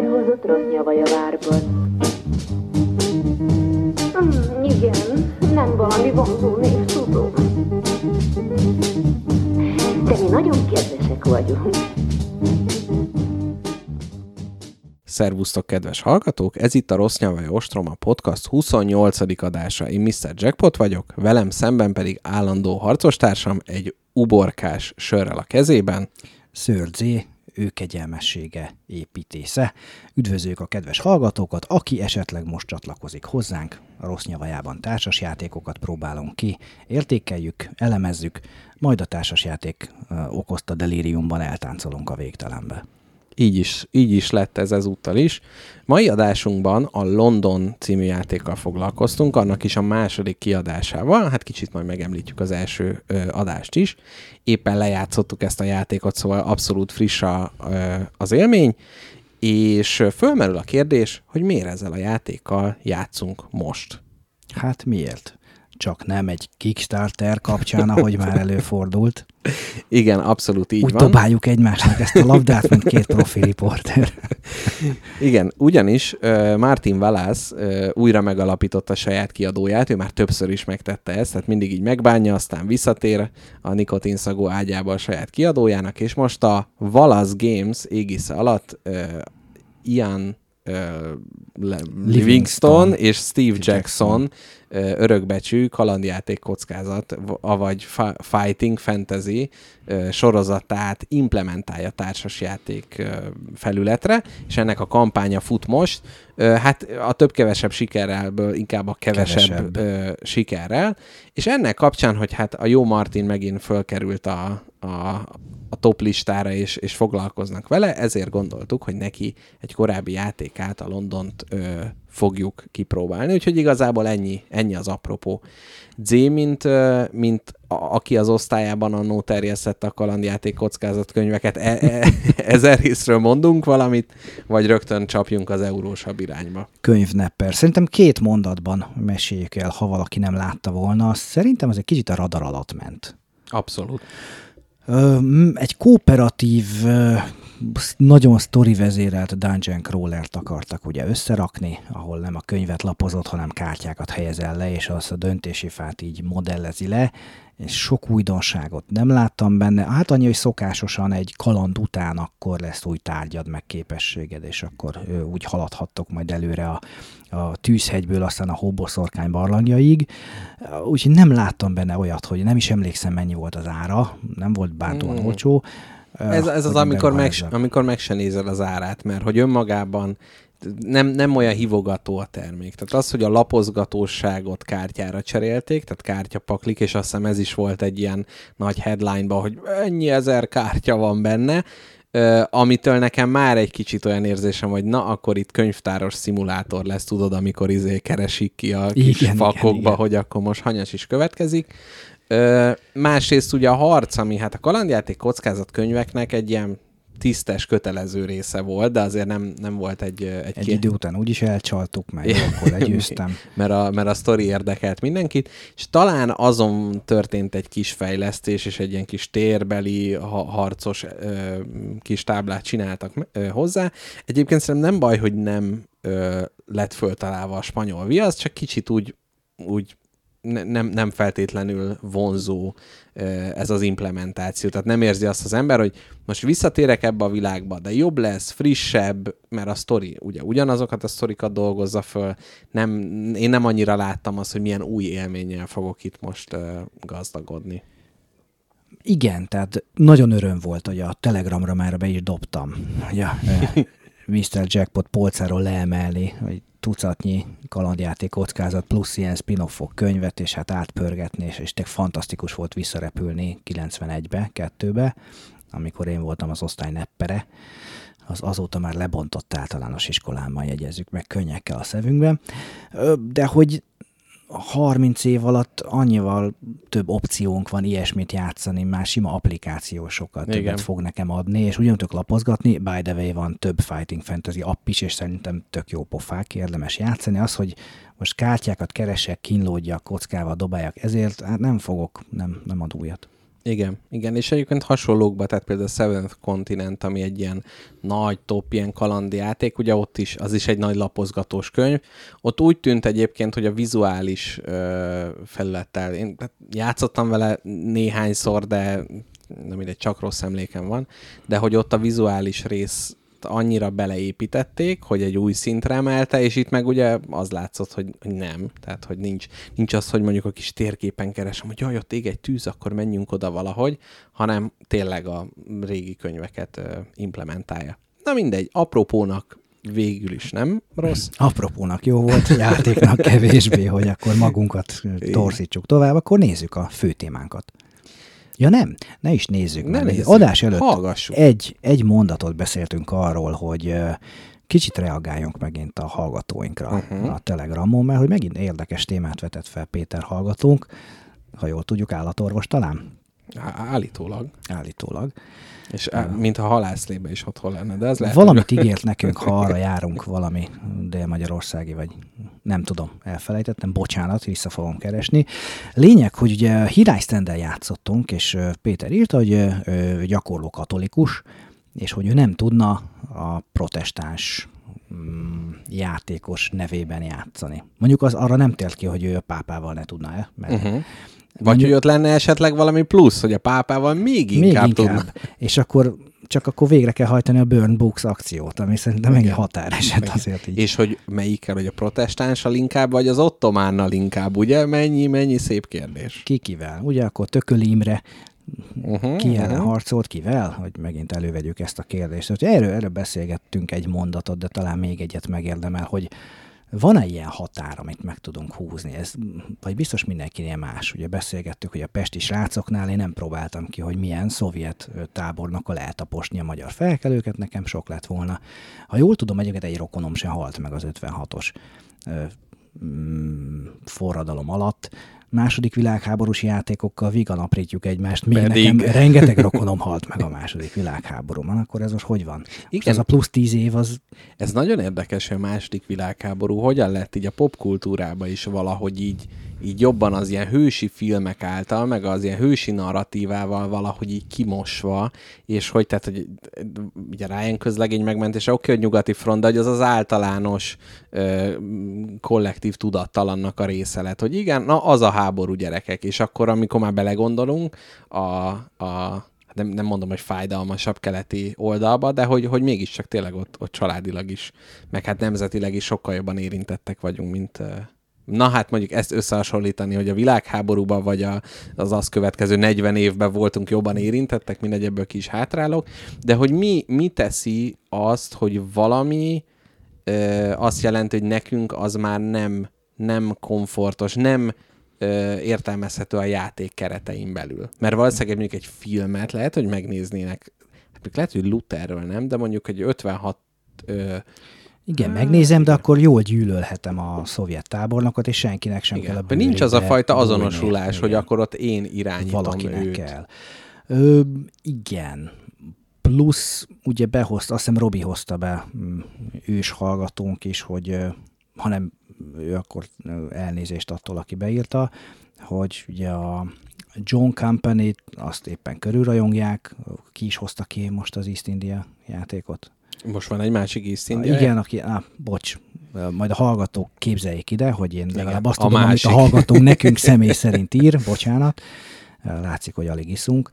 herhozott rossz nyavaj a várban. Mm, igen, nem valami vonzó név, tudom. De mi nagyon kedvesek vagyunk. Szervusztok, kedves hallgatók! Ez itt a Rossz Nyelvaj Ostroma Podcast 28. adása. Én Mr. Jackpot vagyok, velem szemben pedig állandó harcostársam egy uborkás sörrel a kezében. Szőrzé, ő kegyelmessége építésze. Üdvözlők a kedves hallgatókat, aki esetleg most csatlakozik hozzánk. A rossz nyavajában társasjátékokat próbálunk ki, értékeljük, elemezzük, majd a társasjáték okozta delíriumban eltáncolunk a végtelenbe így is, így is lett ez ezúttal is. Mai adásunkban a London című játékkal foglalkoztunk, annak is a második kiadásával, hát kicsit majd megemlítjük az első ö, adást is. Éppen lejátszottuk ezt a játékot, szóval abszolút friss a, ö, az élmény, és fölmerül a kérdés, hogy miért ezzel a játékkal játszunk most. Hát miért? Csak nem egy Kickstarter kapcsán, ahogy már előfordult. Igen, abszolút így Úgy van. dobáljuk egymásnak ezt a labdát, mint két profi riporter. Igen, ugyanis uh, Martin Wallace uh, újra megalapította saját kiadóját, ő már többször is megtette ezt, tehát mindig így megbánja, aztán visszatér a nikotinszagú ágyába a saját kiadójának, és most a Wallace Games égisze alatt uh, Ian Livingston, és Steve Jackson, Jackson örökbecsű kalandjáték kockázat, avagy fighting fantasy sorozatát implementálja társasjáték felületre, és ennek a kampánya fut most. Hát a több-kevesebb sikerrel, inkább a kevesebb, kevesebb. sikerrel, és ennek kapcsán, hogy hát a jó Martin megint fölkerült a, a, a top listára, és, és foglalkoznak vele, ezért gondoltuk, hogy neki egy korábbi játékát, a Londont ö, fogjuk kipróbálni, úgyhogy igazából ennyi, ennyi az apropó. Z, mint, ö, mint a, aki az osztályában annó terjesztette a kalandjáték kockázatkönyveket, e, e, ezer részről mondunk valamit, vagy rögtön csapjunk az eurósabb irányba? Könyvnepper. Szerintem két mondatban meséljük el, ha valaki nem látta volna. Szerintem ez egy kicsit a radar alatt ment. Abszolút. Egy kooperatív, nagyon sztori vezérelt dungeon crawlert akartak ugye összerakni, ahol nem a könyvet lapozott, hanem kártyákat helyezel le, és az a döntési fát így modellezi le, és sok újdonságot nem láttam benne. Hát annyi, hogy szokásosan egy kaland után akkor lesz új tárgyad, meg képességed, és akkor úgy haladhattok majd előre a, a tűzhegyből, aztán a hóboszorkány barlangjaig. Úgyhogy nem láttam benne olyat, hogy nem is emlékszem, mennyi volt az ára, nem volt bántóan hmm. olcsó. Ez, ez az, amikor meg, amikor meg se nézel az árát, mert hogy önmagában nem, nem olyan hivogató a termék. Tehát az, hogy a lapozgatóságot kártyára cserélték, tehát kártyapaklik, és azt hiszem ez is volt egy ilyen nagy headline hogy ennyi ezer kártya van benne, amitől nekem már egy kicsit olyan érzésem, hogy na, akkor itt könyvtáros szimulátor lesz, tudod, amikor izé keresik ki a kis igen, fakokba, igen, igen. hogy akkor most hanyas is következik. Uh, másrészt ugye a harc, ami hát a kalandjáték kockázat könyveknek egy ilyen tisztes, kötelező része volt, de azért nem, nem volt egy... Egy, egy idő után úgyis elcsaltuk meg, akkor legyőztem. mert, a, mert a sztori érdekelt mindenkit, és talán azon történt egy kis fejlesztés, és egy ilyen kis térbeli, ha, harcos ö, kis táblát csináltak ö, hozzá. Egyébként szerintem nem baj, hogy nem ö, lett föltalálva a spanyol viasz, csak kicsit úgy, úgy nem, nem feltétlenül vonzó ez az implementáció. Tehát nem érzi azt az ember, hogy most visszatérek ebbe a világba, de jobb lesz, frissebb, mert a sztori ugye ugyanazokat a sztorikat dolgozza föl. Nem, én nem annyira láttam azt, hogy milyen új élménnyel fogok itt most gazdagodni. Igen, tehát nagyon öröm volt, hogy a Telegramra már be is dobtam, hogy a Mr. Jackpot polcáról leemelni, hogy tucatnyi kalandjáték kockázat plusz ilyen spin-offok könyvet, és hát átpörgetni, és, és fantasztikus volt visszarepülni 91-be, 2-be, amikor én voltam az osztály neppere, az azóta már lebontott általános iskolában jegyezzük meg könnyekkel a szevünkben, de hogy 30 év alatt annyival több opciónk van ilyesmit játszani, már sima applikáció sokkal Igen. többet fog nekem adni, és ugyan tudok lapozgatni, by the way van több Fighting Fantasy app is, és szerintem tök jó pofák, érdemes játszani. Az, hogy most kártyákat keresek, kínlódjak, kockával dobáljak, ezért hát nem fogok, nem, nem ad újat. Igen, igen, és egyébként hasonlókba, tehát például a Seventh Continent, ami egy ilyen nagy top, ilyen kalandjáték, ugye ott is, az is egy nagy lapozgatós könyv. Ott úgy tűnt egyébként, hogy a vizuális ö, felülettel, én játszottam vele néhányszor, de nem mindegy, csak rossz emlékem van, de hogy ott a vizuális rész annyira beleépítették, hogy egy új szintre emelte, és itt meg ugye az látszott, hogy, nem. Tehát, hogy nincs, nincs az, hogy mondjuk a kis térképen keresem, hogy jaj, ott ég egy tűz, akkor menjünk oda valahogy, hanem tényleg a régi könyveket implementálja. Na mindegy, apropónak végül is nem rossz. Apropónak jó volt, játéknak kevésbé, hogy akkor magunkat torzítsuk tovább, akkor nézzük a fő témánkat. Ja nem, ne is nézzük. Ne nézzük, Adás előtt hallgassuk. egy, egy mondatot beszéltünk arról, hogy kicsit reagáljunk megint a hallgatóinkra uh-huh. a Telegramon, mert hogy megint érdekes témát vetett fel Péter hallgatónk, ha jól tudjuk, állatorvos talán, Állítólag. állítólag. És á, mintha halászlébe is otthon lenne, de az lehet. Valamit ígért nekünk, ha arra járunk valami dél-magyarországi, vagy nem tudom, elfelejtettem, bocsánat, vissza fogom keresni. Lényeg, hogy ugye Hirály Stendel játszottunk, és Péter írta, hogy ő gyakorló katolikus, és hogy ő nem tudna a protestáns mm, játékos nevében játszani. Mondjuk az arra nem tért ki, hogy ő a pápával ne tudna-e, mert Uh-huh. Vagy hogy ott lenne esetleg valami plusz, hogy a pápával még inkább, még inkább. tudna. És akkor csak akkor végre kell hajtani a Burn Books akciót, ami szerintem megint határeset azért így. És hogy melyikkel, hogy a protestánssal inkább, vagy az ottománnal inkább, ugye? Mennyi, mennyi szép kérdés. Ki kivel? Ugye akkor Tököli Imre Uh-huh, ki ellen harcolt, kivel? Hogy megint elővegyük ezt a kérdést. Hogy erről, erről beszélgettünk egy mondatot, de talán még egyet megérdemel, hogy van-e ilyen határ, amit meg tudunk húzni? Ez, vagy biztos mindenkinél más. Ugye beszélgettük, hogy a pesti srácoknál én nem próbáltam ki, hogy milyen szovjet tábornokkal eltaposni a magyar felkelőket, nekem sok lett volna. Ha jól tudom, egyébként egy rokonom sem halt meg az 56-os ö, mm, forradalom alatt. Második világháborús játékokkal vigan aprítjuk egymást, még Pedig. nekem rengeteg rokonom halt meg a második világháborúban, akkor ez most hogy van? Igen. Igen. Ez a plusz tíz év, az Ez nagyon érdekes, hogy a második világháború hogyan lett így a popkultúrába is valahogy így, így jobban az ilyen hősi filmek által, meg az ilyen hősi narratívával valahogy így kimosva, és hogy tehát, hogy ugye Ryan közlegény megmentése, oké, hogy nyugati front, de hogy az az általános ö, kollektív tudattalannak a része lett, hogy igen, na az a háború gyerekek, és akkor, amikor már belegondolunk a, a nem, nem mondom, hogy fájdalmasabb keleti oldalba, de hogy, hogy mégiscsak tényleg ott, ott családilag is, meg hát nemzetileg is sokkal jobban érintettek vagyunk, mint... Na hát mondjuk ezt összehasonlítani, hogy a világháborúban vagy a, az azt következő 40 évben voltunk jobban érintettek, mindegy ebből ki is hátrálok, de hogy mi, mi teszi azt, hogy valami ö, azt jelenti, hogy nekünk az már nem, nem komfortos, nem ö, értelmezhető a játék keretein belül. Mert valószínűleg mondjuk egy filmet lehet, hogy megnéznének, hát lehet, hogy Lutherről nem, de mondjuk egy 56 ö, igen, megnézem, de akkor jól gyűlölhetem a szovjet tábornokot, és senkinek sem kell a igen, de nincs az a fajta azonosulás, hogy Igen. akkor ott én irányítom valakinek őt. kell. Ö, igen. Plusz ugye behozta, azt hiszem Robi hozta be mm, ős hallgatónk is, hogy hanem ő akkor elnézést attól, aki beírta, hogy ugye a John company azt éppen körülrajongják, ki is hozta ki most az East India játékot. Most van egy másik East Ah. Igen, aki, á, bocs, majd a hallgatók képzeljék ide, hogy én legalább azt a tudom, amit másik. a hallgatónk nekünk személy szerint ír, bocsánat, látszik, hogy alig iszunk.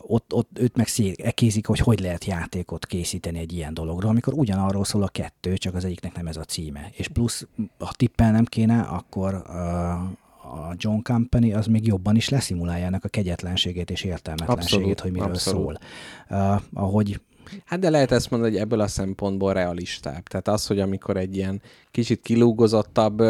Ott, ott őt meg ekézik, hogy hogy lehet játékot készíteni egy ilyen dologról, amikor ugyanarról szól a kettő, csak az egyiknek nem ez a címe. És plusz, ha tippelnem kéne, akkor a John Company az még jobban is leszimulálja ennek a kegyetlenségét és értelmetlenségét, Abszolút, hogy miről abszolút. szól. Uh, ahogy Hát de lehet ezt mondani, hogy ebből a szempontból realistább. Tehát az, hogy amikor egy ilyen kicsit kilúgozottabb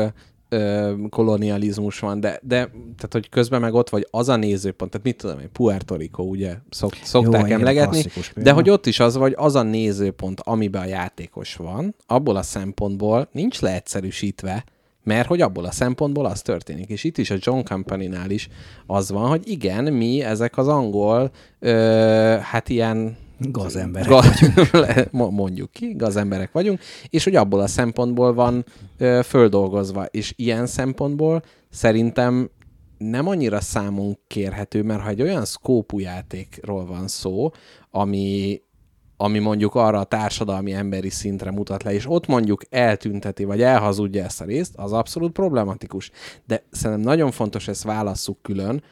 ö, kolonializmus van, de, de tehát, hogy közben meg ott vagy az a nézőpont, tehát mit tudom én, Puerto Rico, ugye szok, szokták igen, emlegetni, de hogy ott is az vagy az a nézőpont, amiben a játékos van, abból a szempontból nincs leegyszerűsítve, mert hogy abból a szempontból az történik. És itt is a John Company-nál is az van, hogy igen, mi ezek az angol, ö, hát ilyen Gazemberek Ga- Mo- mondjuk ki, gazemberek vagyunk, és hogy abból a szempontból van ö, földolgozva, és ilyen szempontból szerintem nem annyira számon kérhető, mert ha egy olyan szkópú játékról van szó, ami, ami mondjuk arra a társadalmi emberi szintre mutat le, és ott mondjuk eltünteti, vagy elhazudja ezt a részt, az abszolút problematikus. De szerintem nagyon fontos, ezt válasszuk külön,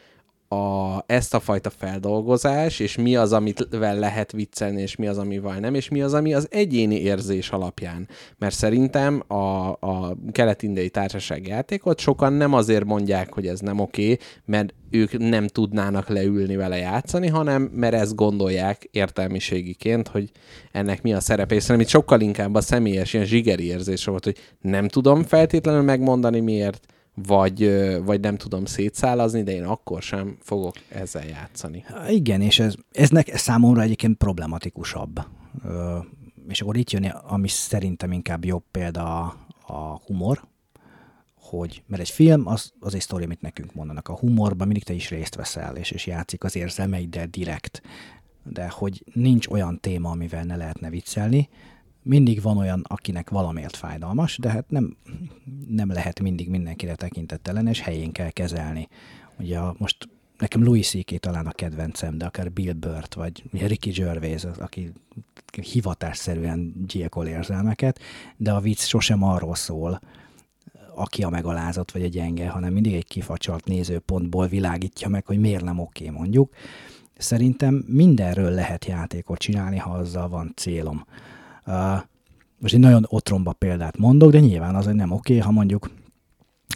a, ezt a fajta feldolgozás, és mi az, amit lehet viccelni, és mi az, amivel nem, és mi az, ami az egyéni érzés alapján. Mert szerintem a, a kelet-indiai társaság játékot sokan nem azért mondják, hogy ez nem oké, mert ők nem tudnának leülni vele játszani, hanem mert ezt gondolják értelmiségiként, hogy ennek mi a szerepe. És szerintem itt sokkal inkább a személyes ilyen zsigeri érzés volt, hogy nem tudom feltétlenül megmondani miért, vagy, vagy nem tudom szétszálazni, de én akkor sem fogok ezzel játszani. Igen, és ez, ez, nek, ez számomra egyébként problematikusabb. Ö, és akkor itt jön, ami szerintem inkább jobb példa a, a humor, hogy, mert egy film az, az egy sztori, amit nekünk mondanak. A humorban mindig te is részt veszel, és, és játszik az érzelmeiddel direkt. De hogy nincs olyan téma, amivel ne lehetne viccelni, mindig van olyan, akinek valamiért fájdalmas, de hát nem, nem lehet mindig mindenkire tekintettelen, és helyén kell kezelni. Ugye most nekem Louis C.K. talán a kedvencem, de akár Bill Burt, vagy Ricky Gervais, aki hivatásszerűen gyilkol érzelmeket, de a vicc sosem arról szól, aki a megalázott vagy a gyenge, hanem mindig egy kifacsalt nézőpontból világítja meg, hogy miért nem oké mondjuk. Szerintem mindenről lehet játékot csinálni, ha azzal van célom. Most egy nagyon otromba példát mondok, de nyilván az, nem oké, ha mondjuk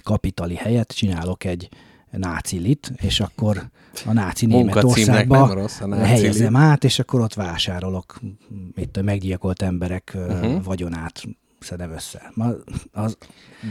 kapitali helyett csinálok egy nácilit, és akkor a náci Németországba helyezem át, és akkor ott vásárolok itt a meggyilkolt emberek uh-huh. vagyonát szedem össze. Ma az,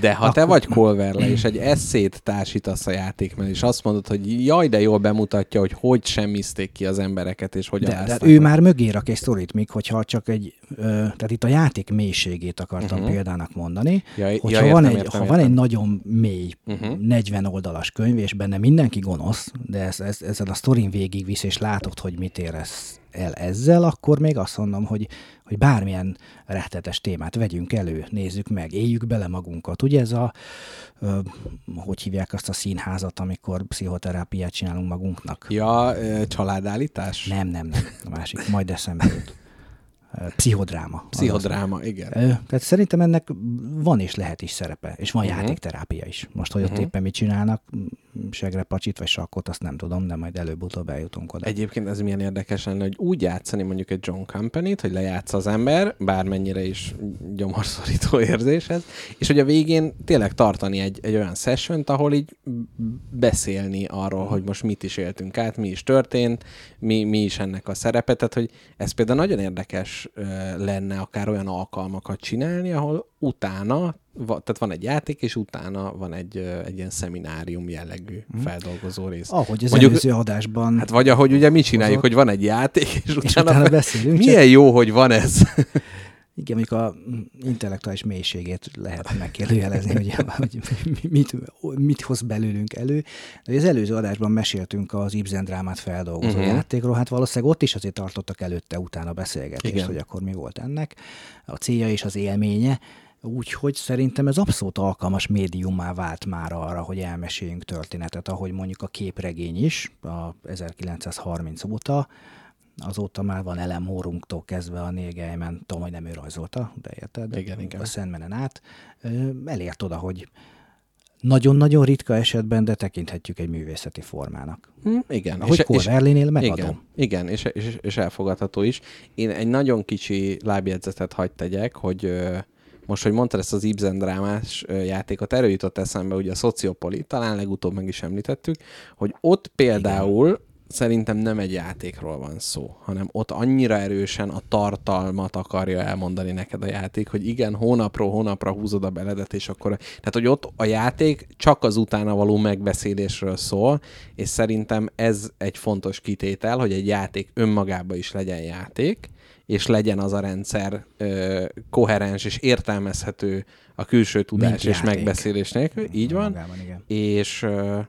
de ha akkor... te vagy Colverle, és egy eszét társítasz a játékban, és azt mondod, hogy jaj, de jól bemutatja, hogy hogy semmizték ki az embereket, és hogyan de, de ő már mögé rak egy sztorit, míg hogyha csak egy, ö, tehát itt a játék mélységét akartam uh-huh. példának mondani, ja, hogyha ja, értem, van, egy, értem, ha értem. van egy nagyon mély, uh-huh. 40 oldalas könyv, és benne mindenki gonosz, de ez, ez, ezen a sztorin végigvisz, és látod, hogy mit érez el ezzel, akkor még azt mondom, hogy, hogy bármilyen rettetes témát vegyünk elő, nézzük meg, éljük bele magunkat. Ugye ez a, ö, hogy hívják azt a színházat, amikor pszichoterápiát csinálunk magunknak? Ja, családállítás? Nem, nem, nem. A másik, majd eszembe jut. Pszichodráma. Pszichodráma, igen. Tehát szerintem ennek van és lehet is szerepe, és van uh-huh. játékterápia is. Most, hogy uh-huh. ott éppen mit csinálnak, segre pacsit vagy sakkot, azt nem tudom, de majd előbb-utóbb eljutunk oda. Egyébként ez milyen érdekes lenne, hogy úgy játszani mondjuk egy John Company-t, hogy lejátsz az ember, bármennyire is gyomorszorító érzéshez, és hogy a végén tényleg tartani egy, egy olyan session ahol így beszélni arról, hogy most mit is éltünk át, mi is történt, mi, mi is ennek a szerepe, tehát hogy ez például nagyon érdekes lenne akár olyan alkalmakat csinálni, ahol utána, tehát van egy játék, és utána van egy, egy ilyen szeminárium jellegű hmm. feldolgozó rész. Ahogy az Mondjuk, előző adásban. Hát vagy ahogy ugye mi csináljuk, hozott. hogy van egy játék, és, és utána, utána beszélünk. Milyen csak... jó, hogy van ez. Igen, mondjuk a intellektuális mélységét lehet megkérdőjelezni, hogy, hogy mit, mit hoz belőlünk elő. De az előző adásban meséltünk az Ibsen drámát feldolgozó uh-huh. játékról, hát valószínűleg ott is azért tartottak előtte-utána beszélgetést, Igen. hogy akkor mi volt ennek. A célja és az élménye. Úgyhogy szerintem ez abszolút alkalmas médiummá vált már arra, hogy elmeséljünk történetet, ahogy mondjuk a képregény is, a 1930 óta, azóta már van Elem Hórunktól kezdve a Neil Gaiman, tudom, hogy nem ő rajzolta, de érted? Igen, igen. A Sandmanen át. Elért oda, hogy nagyon-nagyon ritka esetben, de tekinthetjük egy művészeti formának. Mm, igen. Ahogy Corverlinél megadom. Igen, igen és, és, és elfogadható is. Én egy nagyon kicsi lábjegyzetet hagyd tegyek, hogy most, hogy mondtad ezt az Ibsen drámás játékot, erről jutott eszembe, ugye a Szociopoli, talán legutóbb meg is említettük, hogy ott például Igen szerintem nem egy játékról van szó, hanem ott annyira erősen a tartalmat akarja elmondani neked a játék, hogy igen, hónapról hónapra húzod a beledet, és akkor... Tehát, hogy ott a játék csak az utána való megbeszélésről szól, és szerintem ez egy fontos kitétel, hogy egy játék önmagában is legyen játék, és legyen az a rendszer ö, koherens és értelmezhető a külső tudás Mint és játék. megbeszélés nélkül. Így van. Magában, igen. És ö,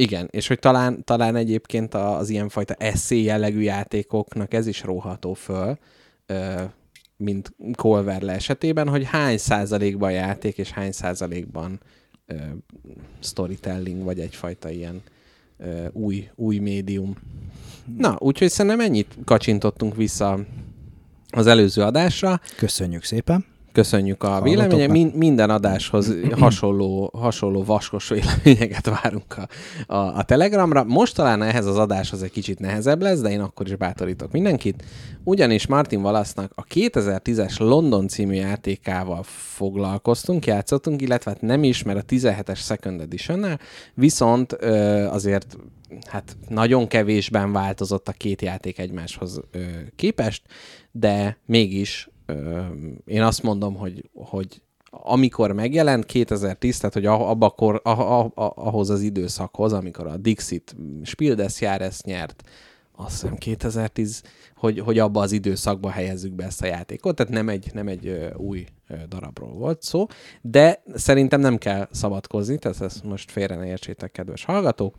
igen, és hogy talán, talán egyébként az ilyenfajta eszé jellegű játékoknak ez is róható föl, mint Colverle esetében, hogy hány százalékban játék és hány százalékban storytelling, vagy egyfajta ilyen új, új médium. Na, úgyhogy szerintem ennyit kacsintottunk vissza az előző adásra. Köszönjük szépen. Köszönjük a véleményeket. Min- minden adáshoz hasonló, hasonló vaskos véleményeket várunk a, a, a Telegramra. Most talán ehhez az adáshoz egy kicsit nehezebb lesz, de én akkor is bátorítok mindenkit. Ugyanis Martin Wallace-nak a 2010-es London című játékával foglalkoztunk, játszottunk, illetve hát nem is, mert a 17-es Second edition viszont ö, azért hát nagyon kevésben változott a két játék egymáshoz ö, képest, de mégis én azt mondom, hogy, hogy amikor megjelent 2010, tehát hogy abba kor, a, a, a, ahhoz az időszakhoz, amikor a Dixit Spiel des Jahres nyert, azt hiszem 2010, hogy, hogy abba az időszakba helyezzük be ezt a játékot, tehát nem egy, nem egy új darabról volt szó, de szerintem nem kell szabadkozni, tehát ezt most félre ne értsétek, kedves hallgatók.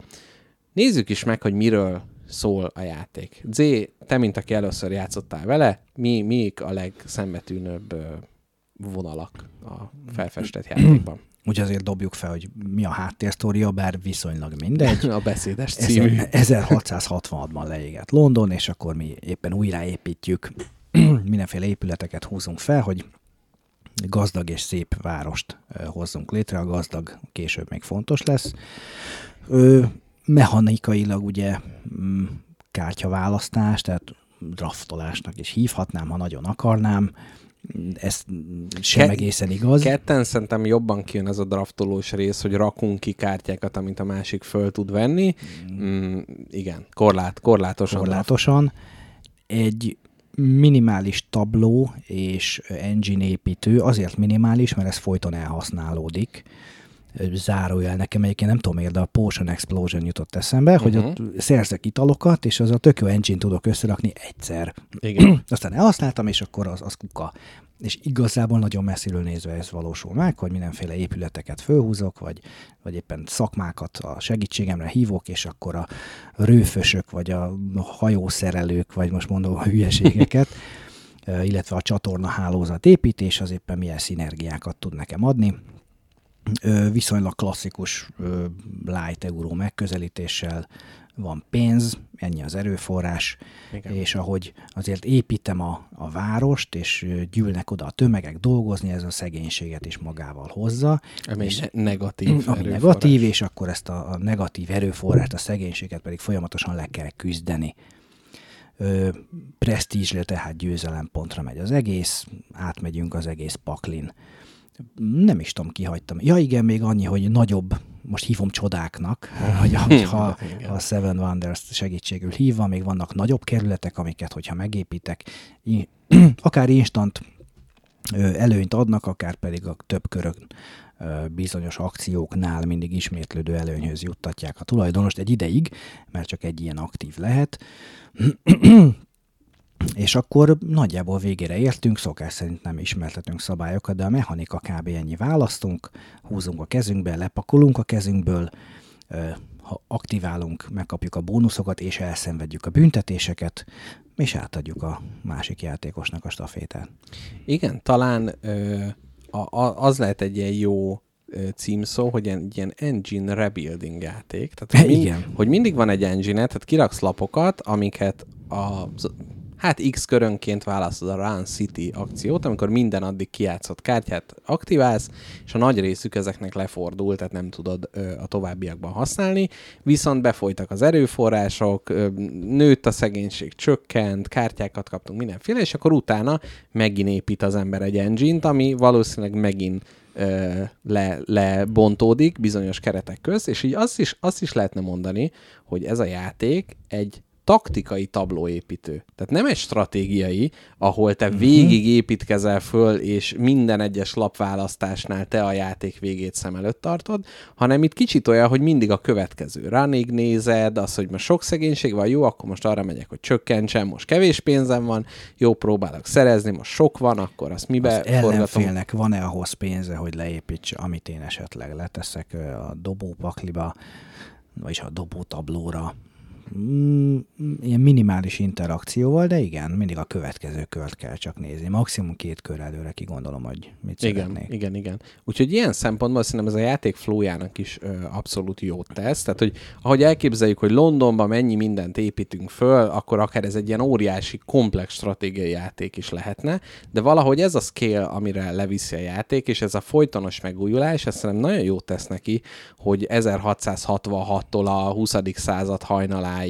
Nézzük is meg, hogy miről szól a játék. Z, te, mint aki először játszottál vele, mi, mik a legszembetűnőbb vonalak a felfestett játékban? Úgy azért dobjuk fel, hogy mi a háttérsztória, bár viszonylag mindegy. a beszédes című. 1666-ban leégett London, és akkor mi éppen újraépítjük, mindenféle épületeket húzunk fel, hogy gazdag és szép várost hozzunk létre. A gazdag később még fontos lesz mechanikailag ugye mm, kártyaválasztás, tehát draftolásnak is hívhatnám, ha nagyon akarnám. Ez sem Ke- egészen igaz. Ketten szerintem jobban kijön ez a draftolós rész, hogy rakunk ki kártyákat, amit a másik föl tud venni. Mm, igen, korlát, korlátosan. Korlátosan. Egy minimális tabló és engine építő, azért minimális, mert ez folyton elhasználódik zárójel nekem egyébként nem tudom miért, de a Potion Explosion jutott eszembe, uh-huh. hogy ott mhm. szerzek italokat, és az a tök jó engine tudok összerakni egyszer. Igen. Aztán elhasználtam, és akkor az, az kuka. És igazából nagyon messziről nézve ez valósul meg, hogy mindenféle épületeket fölhúzok, vagy, vagy éppen szakmákat a segítségemre hívok, és akkor a rőfösök, vagy a hajószerelők, vagy most mondom a hülyeségeket, illetve a csatorna hálózat építés az éppen milyen szinergiákat tud nekem adni viszonylag klasszikus light euró megközelítéssel van pénz, ennyi az erőforrás, Igen. és ahogy azért építem a, a várost, és gyűlnek oda a tömegek dolgozni, ez a szegénységet is magával hozza. Ami és negatív Ami erőforrás. negatív, és akkor ezt a, a negatív erőforrást, a szegénységet pedig folyamatosan le kell küzdeni. Presztízsre, tehát győzelempontra megy az egész, átmegyünk az egész paklin nem is tudom, kihagytam. Ja igen, még annyi, hogy nagyobb, most hívom csodáknak, hogy ha, ha a Seven Wonders segítségül hívva, még vannak nagyobb kerületek, amiket, hogyha megépítek, akár instant előnyt adnak, akár pedig a több körök bizonyos akcióknál mindig ismétlődő előnyhöz juttatják a tulajdonost egy ideig, mert csak egy ilyen aktív lehet. És akkor nagyjából végére értünk, szokás szerint nem ismertetünk szabályokat, de a mechanika kb. ennyi választunk, húzunk a kezünkbe, lepakolunk a kezünkből, ha aktiválunk, megkapjuk a bónuszokat, és elszenvedjük a büntetéseket, és átadjuk a másik játékosnak a stafétát. Igen, talán ö, a, a, az lehet egy ilyen jó címszó, hogy egy ilyen engine rebuilding játék. Tehát, hogy, mind, hogy mindig van egy engine tehát kiraksz lapokat, amiket a hát X körönként választod a Run City akciót, amikor minden addig kijátszott kártyát aktiválsz, és a nagy részük ezeknek lefordul, tehát nem tudod a továbbiakban használni, viszont befolytak az erőforrások, nőtt a szegénység, csökkent, kártyákat kaptunk, mindenféle, és akkor utána megint épít az ember egy engine-t, ami valószínűleg megint le, lebontódik bizonyos keretek közt, és így azt is, azt is lehetne mondani, hogy ez a játék egy taktikai tablóépítő. Tehát nem egy stratégiai, ahol te uh-huh. végig építkezel föl, és minden egyes lapválasztásnál te a játék végét szem előtt tartod, hanem itt kicsit olyan, hogy mindig a következő. Ránig nézed, az, hogy most sok szegénység van, jó, akkor most arra megyek, hogy csökkentsem, most kevés pénzem van, jó, próbálok szerezni, most sok van, akkor azt mibe az forgatom? van-e ahhoz pénze, hogy leépítse, amit én esetleg leteszek a dobópakliba, vagyis a dobótablóra, mm, ilyen minimális interakcióval, de igen, mindig a következő kört kell csak nézni. Maximum két kör előre kigondolom, hogy mit igen, szeretnék. Igen, igen. Úgyhogy ilyen szempontból szerintem ez a játék flójának is ö, abszolút jót tesz. Tehát, hogy ahogy elképzeljük, hogy Londonban mennyi mindent építünk föl, akkor akár ez egy ilyen óriási, komplex stratégiai játék is lehetne, de valahogy ez a scale, amire leviszi a játék, és ez a folytonos megújulás, ez szerintem nagyon jót tesz neki, hogy 1666-tól a 20. század hajnaláig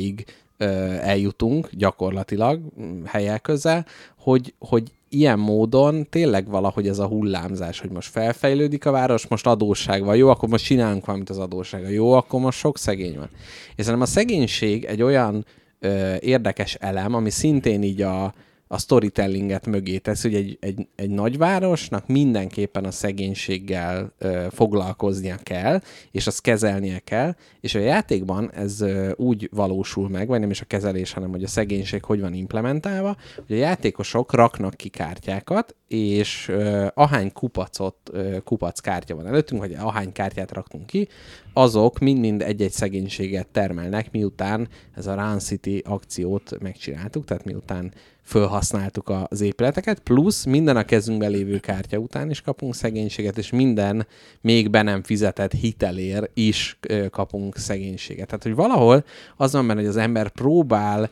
ö, eljutunk gyakorlatilag mm, helyek közel, hogy, hogy ilyen módon tényleg valahogy ez a hullámzás, hogy most felfejlődik a város, most adósság van, jó, akkor most csinálunk valamit az adóssága, jó, akkor most sok szegény van. És szerintem a szegénység egy olyan ö, érdekes elem, ami szintén így a, a storytellinget mögé tesz, hogy egy, egy, egy nagyvárosnak mindenképpen a szegénységgel ö, foglalkoznia kell, és azt kezelnie kell, és a játékban ez ö, úgy valósul meg, vagy nem is a kezelés, hanem hogy a szegénység hogy van implementálva, hogy a játékosok raknak ki kártyákat, és ö, ahány kupacot, ö, kupac kártya van előttünk, vagy ahány kártyát raktunk ki, azok mind-mind egy-egy szegénységet termelnek, miután ez a Run City akciót megcsináltuk, tehát miután felhasználtuk az épületeket, plusz minden a kezünkben lévő kártya után is kapunk szegénységet, és minden még be nem fizetett hitelér is kapunk szegénységet. Tehát, hogy valahol az van benne, hogy az ember próbál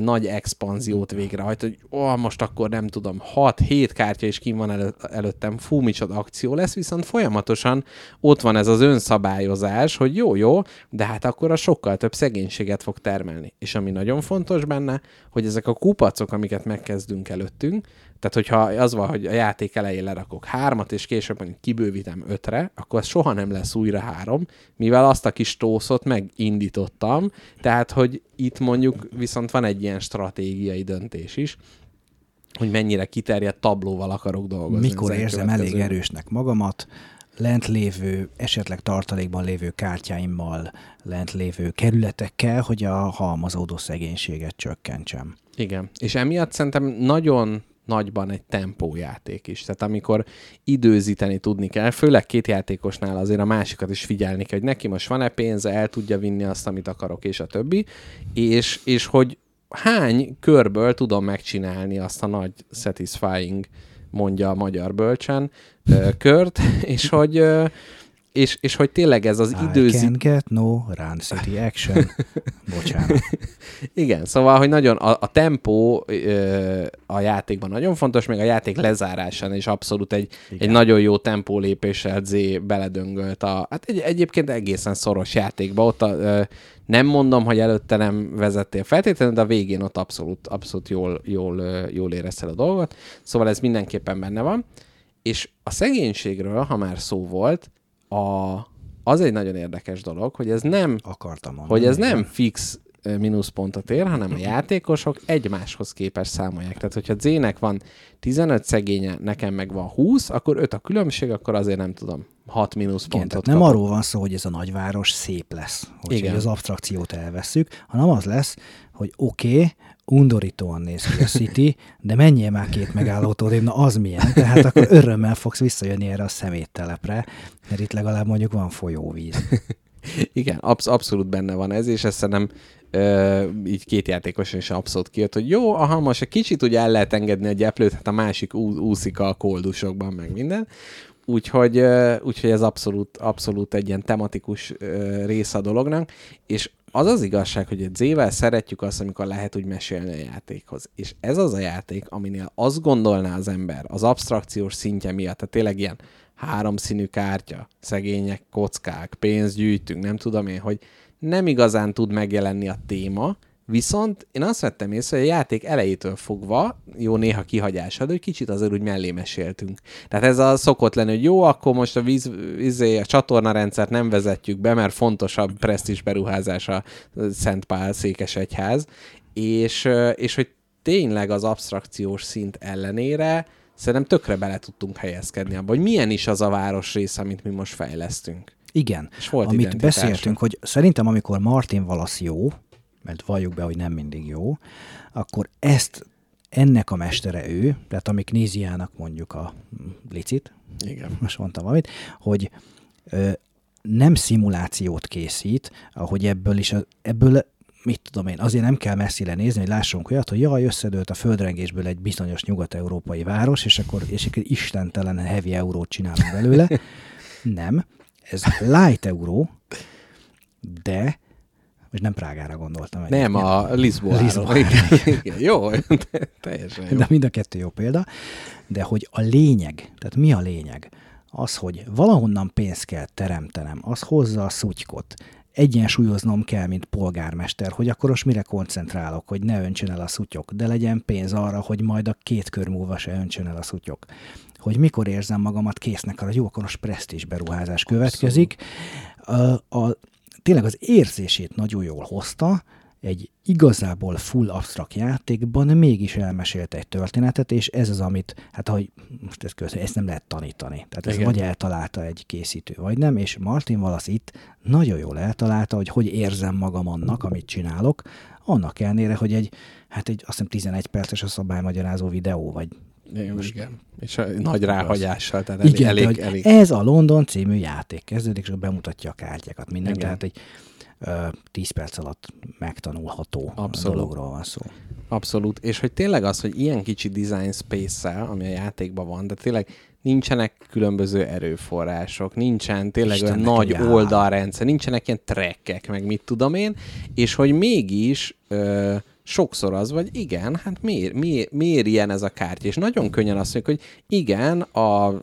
nagy expanziót végrehajt, hogy ó, most akkor nem tudom, 6-7 kártya is kim van elő, előttem, fú, micsoda akció lesz, viszont folyamatosan ott van ez az önszabályozás, hogy jó, jó, de hát akkor a sokkal több szegénységet fog termelni. És ami nagyon fontos benne, hogy ezek a kupacok, amiket megkezdünk előttünk, tehát hogyha az van, hogy a játék elején lerakok hármat, és később mondjuk kibővítem ötre, akkor az soha nem lesz újra három, mivel azt a kis tószot megindítottam, tehát hogy itt mondjuk viszont van egy ilyen stratégiai döntés is, hogy mennyire kiterjedt tablóval akarok dolgozni. Mikor érzem elég erősnek magamat, lent lévő, esetleg tartalékban lévő kártyáimmal, lent lévő kerületekkel, hogy a halmazódó szegénységet csökkentsem. Igen, és emiatt szerintem nagyon nagyban egy tempójáték is. Tehát amikor időzíteni tudni kell, főleg két játékosnál azért a másikat is figyelni kell, hogy neki most van-e pénze, el tudja vinni azt, amit akarok, és a többi, és, és hogy hány körből tudom megcsinálni azt a nagy satisfying, mondja a magyar bölcsen, kört, és hogy, és, és hogy tényleg ez az I can get no Run City action. Bocsánat. Igen, szóval, hogy nagyon a, a tempó ö, a játékban nagyon fontos, még a játék lezárásán is abszolút egy, egy nagyon jó tempó lépéssel Z beledöngölt a, hát egy, egyébként egészen szoros játékba. Ott a, ö, nem mondom, hogy előtte nem vezettél feltétlenül, de a végén ott abszolút, abszolút jól, jól, jól érezted a dolgot. Szóval ez mindenképpen benne van. És a szegénységről, ha már szó volt, a, az egy nagyon érdekes dolog, hogy ez nem Akartam mondani. hogy ez nem fix mínuszpontot ér, hanem a játékosok egymáshoz képes számolják. Tehát, hogyha Z-nek van 15 szegénye, nekem meg van 20, akkor 5 a különbség, akkor azért nem tudom, 6 Igen, mínuszpontot nem kapok. arról van szó, hogy ez a nagyváros szép lesz, hogy Igen. az abstrakciót elveszük, hanem az lesz, hogy oké, okay, undorítóan néz ki a City, de menjél már két megállótól, na az milyen, tehát akkor örömmel fogsz visszajönni erre a szeméttelepre, mert itt legalább mondjuk van folyóvíz. Igen, absz- abszolút benne van ez, és ezt szerintem ö, így két játékosan is abszolút kijött, hogy jó, aha, most egy kicsit úgy el lehet engedni a gyeplőt, hát a másik ú- úszik a koldusokban, meg minden. Úgyhogy, ö, úgyhogy ez abszolút, abszolút egy ilyen tematikus ö, része a dolognak, és az az igazság, hogy egy Z-vel szeretjük azt, amikor lehet úgy mesélni a játékhoz. És ez az a játék, aminél azt gondolná az ember az abstrakciós szintje miatt, tehát tényleg ilyen háromszínű kártya, szegények, kockák, pénzt gyűjtünk, nem tudom én, hogy nem igazán tud megjelenni a téma, viszont én azt vettem észre, hogy a játék elejétől fogva, jó néha kihagyásad, hogy kicsit azért úgy mellé meséltünk. Tehát ez a szokott lenni, hogy jó, akkor most a víz, vízé, a csatornarendszert nem vezetjük be, mert fontosabb presztis beruházás a Szentpál székesegyház, és, és hogy tényleg az abstrakciós szint ellenére szerintem tökre bele tudtunk helyezkedni abba, hogy milyen is az a városrész, amit mi most fejlesztünk. Igen, És volt amit beszéltünk, hogy szerintem amikor Martin valasz jó, mert valljuk be, hogy nem mindig jó, akkor ezt ennek a mestere ő, tehát amik Néziának mondjuk a licit, Igen. most mondtam valamit, hogy ö, nem szimulációt készít, ahogy ebből is, a, ebből mit tudom én, azért nem kell messzire nézni, hogy lássunk olyat, hogy jaj, összedőlt a földrengésből egy bizonyos nyugat-európai város, és akkor, és akkor istentelen heavy eurót csinálunk belőle. Nem, ez light euró, de most nem Prágára gondoltam. Nem, a Lisboára. Lisboára. Igen, jó, teljesen jó. De mind a kettő jó példa. De hogy a lényeg, tehát mi a lényeg? Az, hogy valahonnan pénzt kell teremtenem, az hozza a szutykot. Egyensúlyoznom kell, mint polgármester, hogy akkor most mire koncentrálok, hogy ne öntsön el a szutyok, de legyen pénz arra, hogy majd a két kör múlva se öntsön el a szutyok. Hogy mikor érzem magamat késznek arra, jó, akkor most presztízs beruházás következik. A, a, tényleg az érzését nagyon jól hozta, egy igazából full absztrakt játékban mégis elmesélte egy történetet, és ez az, amit, hát ahogy most ezt, közben, ezt nem lehet tanítani. Tehát ez Igen. vagy eltalálta egy készítő, vagy nem, és Martin Wallace itt nagyon jól eltalálta, hogy hogy érzem magam annak, amit csinálok, annak ellenére, hogy egy, hát egy azt hiszem 11 perces a szabálymagyarázó videó, vagy Igen, igen. És a nagy ráhagyással, tehát igen, elég, elég, elég. ez a London című játék kezdődik, és bemutatja a kártyákat, minden, Igen. tehát egy ö, 10 perc alatt megtanulható Abszolút. dologról van szó. Abszolút. És hogy tényleg az, hogy ilyen kicsi design space-szel, ami a játékban van, de tényleg nincsenek különböző erőforrások, nincsen tényleg olyan nagy állam. oldalrendszer, nincsenek ilyen trekkek, meg mit tudom én, és hogy mégis ö, sokszor az, vagy igen, hát miért, miért, miért ilyen ez a kártya? És nagyon könnyen azt mondjuk, hogy igen, a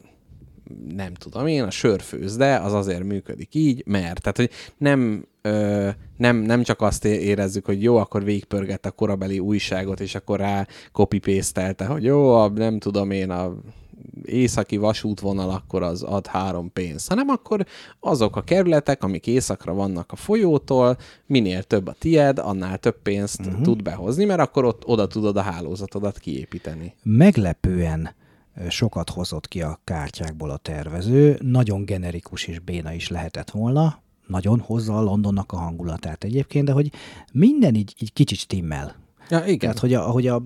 nem tudom én, a sörfőzde az azért működik így, mert. Tehát, hogy nem, ö, nem, nem csak azt érezzük, hogy jó, akkor végigpörgett a korabeli újságot, és akkor rá copy hogy jó, a, nem tudom én, a északi vasútvonal, akkor az ad három pénzt, hanem akkor azok a kerületek, amik északra vannak a folyótól, minél több a tied, annál több pénzt uh-huh. tud behozni, mert akkor ott oda tudod a hálózatodat kiépíteni. Meglepően sokat hozott ki a kártyákból a tervező, nagyon generikus és béna is lehetett volna, nagyon hozza a Londonnak a hangulatát egyébként, de hogy minden így, így kicsit stimmel. Ja, igen. Tehát, hogy a, hogy a,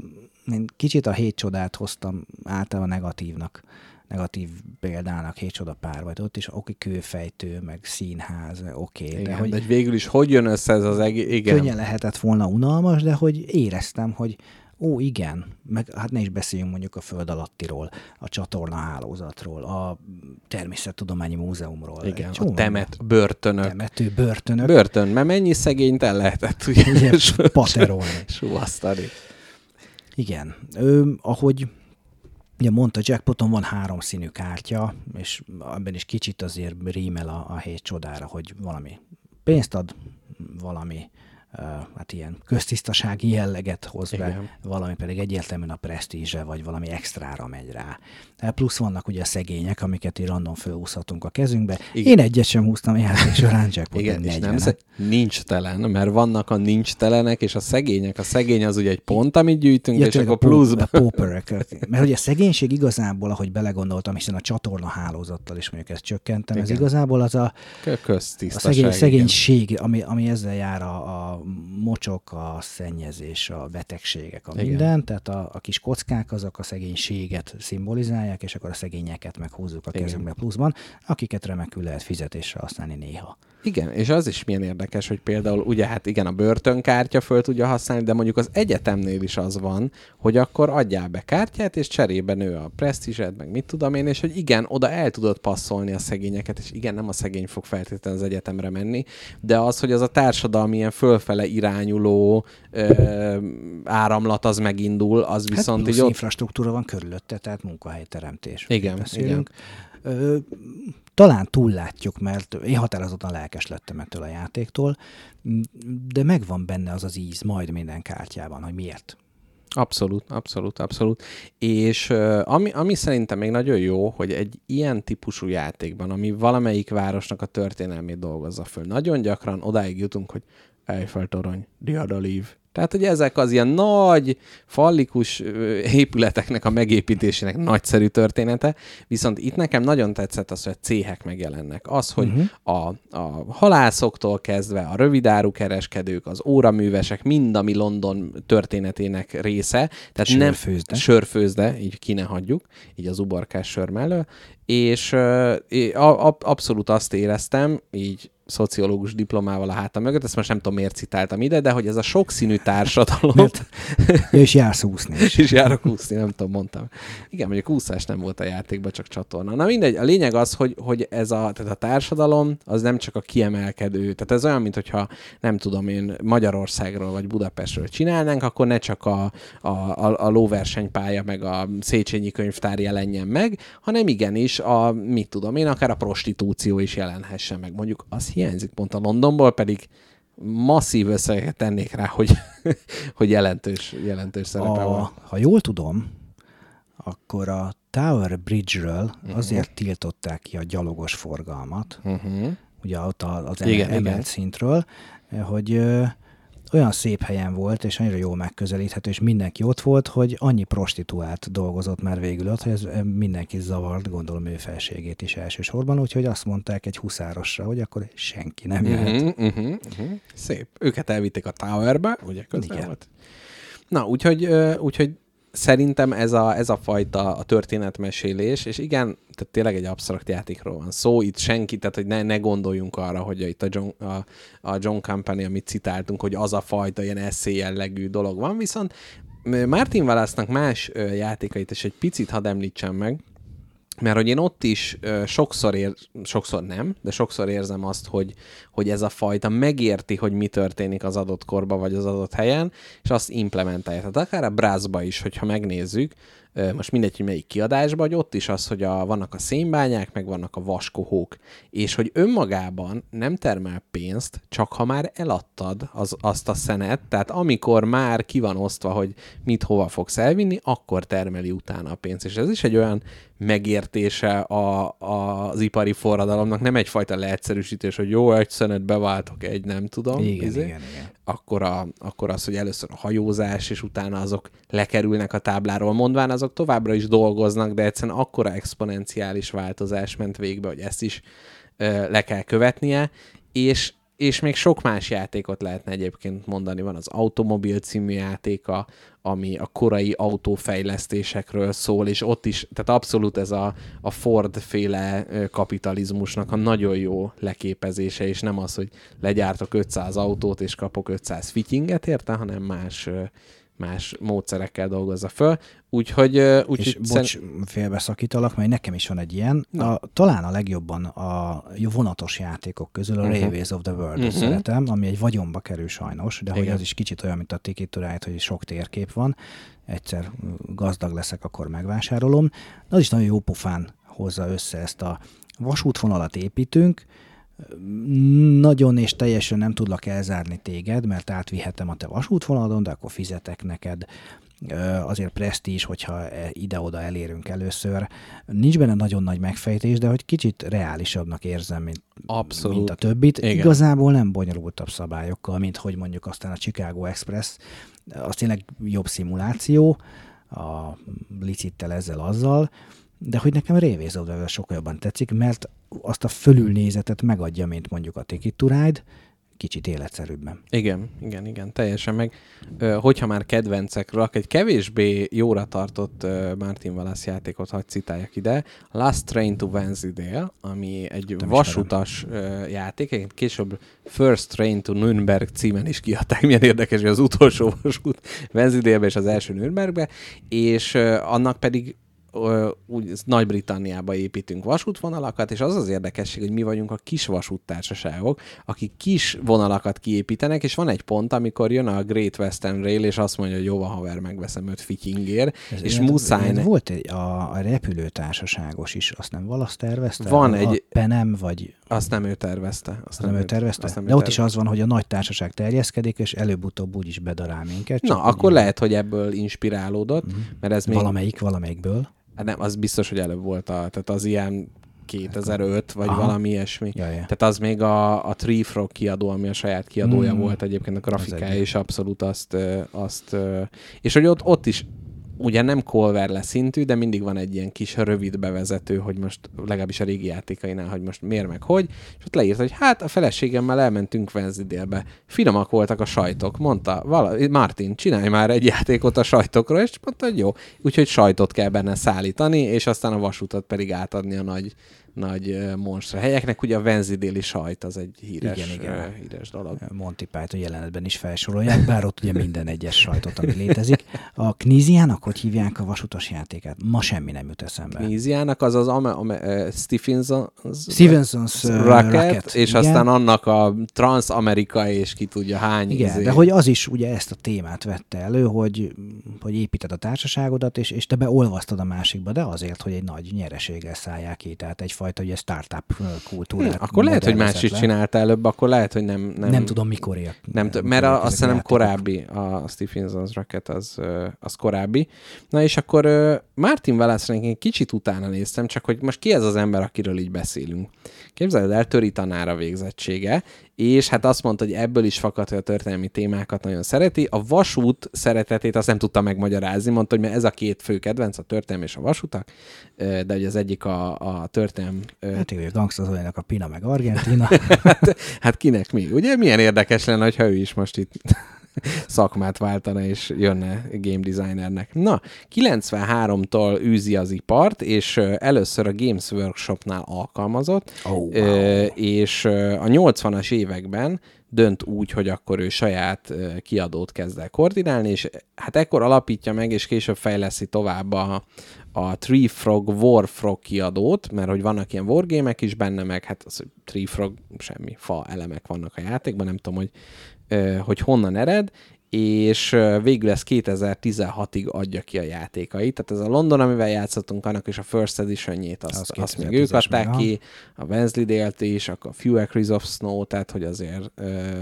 én kicsit a hét csodát hoztam általában negatívnak, negatív példának, hét csoda pár, vagy ott is oké, kőfejtő, meg színház, oké, igen, de hogy de végül is hogy jön össze ez az egész, igen. könnyen lehetett volna unalmas, de hogy éreztem, hogy ó, igen, meg hát ne is beszéljünk mondjuk a föld alattiról, a csatorna hálózatról, a természettudományi múzeumról. Igen, csomó a temet, börtönök. temető, börtönök, Börtön, mert mennyi szegényt el lehetett ugye, paterolni. suvasztani. Igen. Ö, ahogy ugye mondta, Jackpoton van három színű kártya, és ebben is kicsit azért rímel a, a hét csodára, hogy valami pénzt ad, valami hát ilyen köztisztasági jelleget hoz be, Igen. valami pedig egyértelműen a presztízse, vagy valami extrára megy rá. Plusz vannak ugye a szegények, amiket így random fölhúzhatunk a kezünkbe. Igen. Én egyet sem húztam játék során, Jackpoton Igen, és nem 40 sze- nincs telen, mert vannak a nincs telenek, és a szegények. A szegény az ugye egy pont, amit gyűjtünk, Ja, és akkor pluszba. a pauperek. Mert ugye a szegénység igazából, ahogy belegondoltam, hiszen a csatorna hálózattal is mondjuk ezt csökkentem, ez Igen. igazából az a, a szegény, igen. szegénység, ami, ami ezzel jár a, a mocsok, a szennyezés, a betegségek, a Igen. minden, tehát a, a kis kockák azok a szegénységet szimbolizálják, és akkor a szegényeket meghúzzuk a Igen. kezünkbe pluszban, akiket remekül lehet fizetésre használni néha. Igen, és az is milyen érdekes, hogy például ugye hát igen, a börtönkártya föl tudja használni, de mondjuk az egyetemnél is az van, hogy akkor adjál be kártyát, és cserébe nő a presztízsed, meg mit tudom én, és hogy igen, oda el tudod passzolni a szegényeket, és igen, nem a szegény fog feltétlenül az egyetemre menni, de az, hogy az a társadalmi ilyen fölfele irányuló ö, áramlat az megindul, az viszont hát így ott infrastruktúra van körülötte, tehát munkahelyteremtés. Igen, beszélünk. Ö, talán túllátjuk, mert én határozottan lelkes lettem ettől a játéktól, de megvan benne az az íz majd minden kártyában, hogy miért. Abszolút, abszolút, abszolút. És ami, ami szerintem még nagyon jó, hogy egy ilyen típusú játékban, ami valamelyik városnak a történelmét dolgozza föl, nagyon gyakran odáig jutunk, hogy Eiffel torony, Diadalív. Tehát, hogy ezek az ilyen nagy, fallikus épületeknek a megépítésének nagyszerű története, viszont itt nekem nagyon tetszett az, hogy a céhek megjelennek. Az, hogy uh-huh. a, a halászoktól kezdve a rövidáru kereskedők, az óraművesek, mind, ami London történetének része. Tehát nem Sörfőzde. Sörfőzde, így ki ne hagyjuk, így az uborkás sör mellől. És abszolút azt éreztem, így szociológus diplomával a hátam mögött, ezt most nem tudom miért citáltam ide, de hogy ez a sokszínű társadalom... Ja, és jársz úszni. És, és járok úszni, nem tudom, mondtam. Igen, mondjuk úszás nem volt a játékban, csak csatorna. Na mindegy, a lényeg az, hogy, hogy ez a, tehát a társadalom az nem csak a kiemelkedő, tehát ez olyan, mint hogyha nem tudom én Magyarországról vagy Budapestről csinálnánk, akkor ne csak a, a, a, a lóversenypálya meg a Széchenyi könyvtár jelenjen meg, hanem igenis a, mit tudom én, akár a prostitúció is jelenhessen meg. Mondjuk az hiányzik pont a Londonból, pedig masszív összeget tennék rá, hogy, hogy jelentős, jelentős szerepe a, van. Ha jól tudom, akkor a Tower Bridge-ről uh-huh. azért tiltották ki a gyalogos forgalmat, Uh-huh. ugye ott az Igen, emelt igen. szintről, hogy olyan szép helyen volt, és annyira jól megközelíthető, és mindenki ott volt, hogy annyi prostituált dolgozott már végül ott, hogy ez ö, mindenki zavart, gondolom ő felségét is elsősorban, úgyhogy azt mondták egy huszárosra, hogy akkor senki nem jöhet. Uh-huh, uh-huh, uh-huh. Szép. Őket elvitték a Towerbe, ugye közben Igen. volt. Na, úgyhogy, úgyhogy szerintem ez a, ez a fajta a történetmesélés, és igen, tehát tényleg egy absztrakt játékról van szó, itt senki, tehát hogy ne, ne gondoljunk arra, hogy itt a John, a, a John Company, amit citáltunk, hogy az a fajta ilyen eszé jellegű dolog van, viszont Martin Wallace-nak más játékait is egy picit hadd említsem meg, mert hogy én ott is ö, sokszor ér, sokszor nem, de sokszor érzem azt, hogy, hogy ez a fajta megérti, hogy mi történik az adott korba vagy az adott helyen, és azt implementálja. Tehát akár a Brassba is, hogyha megnézzük, most mindegy, hogy melyik kiadásban, hogy ott is az, hogy a, vannak a szénbányák, meg vannak a vaskohók, és hogy önmagában nem termel pénzt, csak ha már eladtad az, azt a szenet, tehát amikor már ki van osztva, hogy mit hova fogsz elvinni, akkor termeli utána a pénzt. És ez is egy olyan megértése a, a, az ipari forradalomnak, nem egyfajta leegyszerűsítés, hogy jó, egy szenet beváltok, egy nem tudom. Igen, izé. igen, igen. Akkor, a, akkor az, hogy először a hajózás, és utána azok lekerülnek a tábláról, mondván azok továbbra is dolgoznak, de egyszerűen akkora exponenciális változás ment végbe, hogy ezt is ö, le kell követnie, és és még sok más játékot lehetne egyébként mondani. Van az Automobil című játéka, ami a korai autófejlesztésekről szól, és ott is, tehát abszolút ez a, a Ford-féle kapitalizmusnak a nagyon jó leképezése, és nem az, hogy legyártok 500 autót, és kapok 500 fittinget érte, hanem más, más módszerekkel dolgozza föl. Úgyhogy, ö, És úgyhogy bocs, félbeszakítalak, mert nekem is van egy ilyen. Na. A, talán a legjobban a vonatos játékok közül a Mhm. uh-huh. Railways of the World Mhm. uh-huh. szeretem, ami egy vagyonba kerül sajnos, de hogy Igen. az is kicsit olyan, mint a Ticket to Ride, hogy sok térkép van. Egyszer gazdag leszek, akkor megvásárolom. De az is nagyon jó pofán hozza össze ezt a vasútvonalat építünk, nagyon és teljesen nem tudlak elzárni téged, mert átvihetem a te vasútvonaladon, de akkor fizetek neked azért presztízs, hogyha e- ide-oda elérünk először. Nincs benne nagyon nagy megfejtés, de hogy kicsit reálisabbnak érzem, mint, Abszolút. mint a többit. Igen. Igazából nem bonyolultabb szabályokkal, mint hogy mondjuk aztán a Chicago Express, az tényleg jobb szimuláció, a licittel ezzel azzal, de hogy nekem World sokkal jobban tetszik, mert azt a fölülnézetet megadja, mint mondjuk a Ticket to Ride, kicsit életszerűbben. Igen, igen, igen, teljesen meg. Hogyha már kedvencekről, egy kevésbé jóra tartott Martin Wallace játékot hagy citáljak ide. Last Train to Wensleydale, ami egy Nem vasutas játék, egyébként később First Train to Nürnberg címen is kiadták. Milyen érdekes, hogy az utolsó vasút Wensleydale-be és az első Nürnbergbe, és annak pedig úgy Nagy-Britanniába építünk vasútvonalakat, és az az érdekesség, hogy mi vagyunk a kis vasúttársaságok, akik kis vonalakat kiépítenek, és van egy pont, amikor jön a Great Western Rail, és azt mondja, hogy jó van, haver, megveszem öt fityingér, Ez és ilyen- muszáj... ilyen. Volt egy, a, a repülőtársaságos is, azt nem valasz tervezte? Van a, egy- A Penem, vagy Azt nem ő tervezte. Azt nem, ő tervezte? azt nem ő De ott is tervezte. az van, hogy a nagy társaság terjeszkedik, és előbb-utóbb úgy is bedarál minket. Na, akkor lehet, hogy ebből inspirálódott, mert ez még... Valamelyik, valamelyikből. Hát nem, az biztos, hogy előbb volt a... Tehát az ilyen 2005, vagy Aha. valami ilyesmi. Ja, ja. Tehát az még a, a Tree Frog kiadó, ami a saját kiadója Mm. volt egyébként a grafikája, és abszolút azt, azt és hogy ott, ott is ugye nem Colverle szintű, de mindig van egy ilyen kis rövid bevezető, hogy most legalábbis a régi játékainál, hogy most miért meg hogy, és ott leírt, hogy hát a feleségemmel elmentünk Wednesday-be. Finomak voltak a sajtok, mondta, vala, Martin, csinálj már egy játékot a sajtokról, és mondta, hogy jó. Úgyhogy sajtot kell benne szállítani, és aztán a vasutat pedig átadni a nagy, nagy monstra helyeknek. Ugye a Venzidéli sajt az egy híres, Igen, igen. híres dolog. Monty Python jelenetben is felsorolják, bár ott ugye minden egyes sajtot, ami létezik. A Kníziának, hogy hívják a vasutas játékát? Ma semmi nem jut eszembe. Kníziának az az ame, ame, Stephenson, Stevenson's Rocket, Rocket, és igen. aztán annak a Transamerica és ki tudja hány. Igen, izé- de hogy az is ugye ezt a témát vette elő, hogy, hogy építed a társaságodat, és, és te beolvasztod a másikba, de azért, hogy egy nagy nyereséggel szállják ki, tehát egyfajta ugye startup ö, Hm, kultúrát. akkor lehet, hogy más is csinálta előbb, akkor lehet, hogy nem... Nem, Nem, tudom, mikor ért. Nem t- mert a, azt hiszem korábbi, a Stephenson's Rocket az, az korábbi. Na és akkor Martin wallace én kicsit utána néztem, csak hogy most ki ez az ember, akiről így beszélünk. Képzeld el, töri tanára végzettsége, és hát azt mondta, hogy ebből is fakad, hogy a történelmi témákat nagyon szereti. A vasút szeretetét azt nem tudta megmagyarázni, mondta, hogy mert ez a két fő kedvenc, a történelmi és a vasutak, de hogy az egyik a, a történelm Hát igen, gangsterzoljának a Pina meg Argentina. hát, hát kinek mi? Ugye milyen érdekes lenne, ha ő is most itt szakmát váltana, és jönne game designernek. Na, 93-tól űzi az ipart, és először a Games Workshopnál alkalmazott, Oh, wow. és a 80-as években dönt úgy, hogy akkor ő saját kiadót kezd el koordinálni, és hát ekkor alapítja meg, és később fejleszi tovább a, a Tree Frog War Frog kiadót, mert hogy vannak ilyen wargémek is benne, meg hát az, Tree Frog, semmi fa elemek vannak a játékban, nem tudom, hogy, hogy honnan ered, és végül ez 2016-ig adja ki a játékait. Tehát ez a London, amivel játszottunk, annak és a First Edition-jét, azt, Az azt még ők 2010-es adták meg, ki, a Wensleydale-t is, a Few Acres of Snow, tehát hogy azért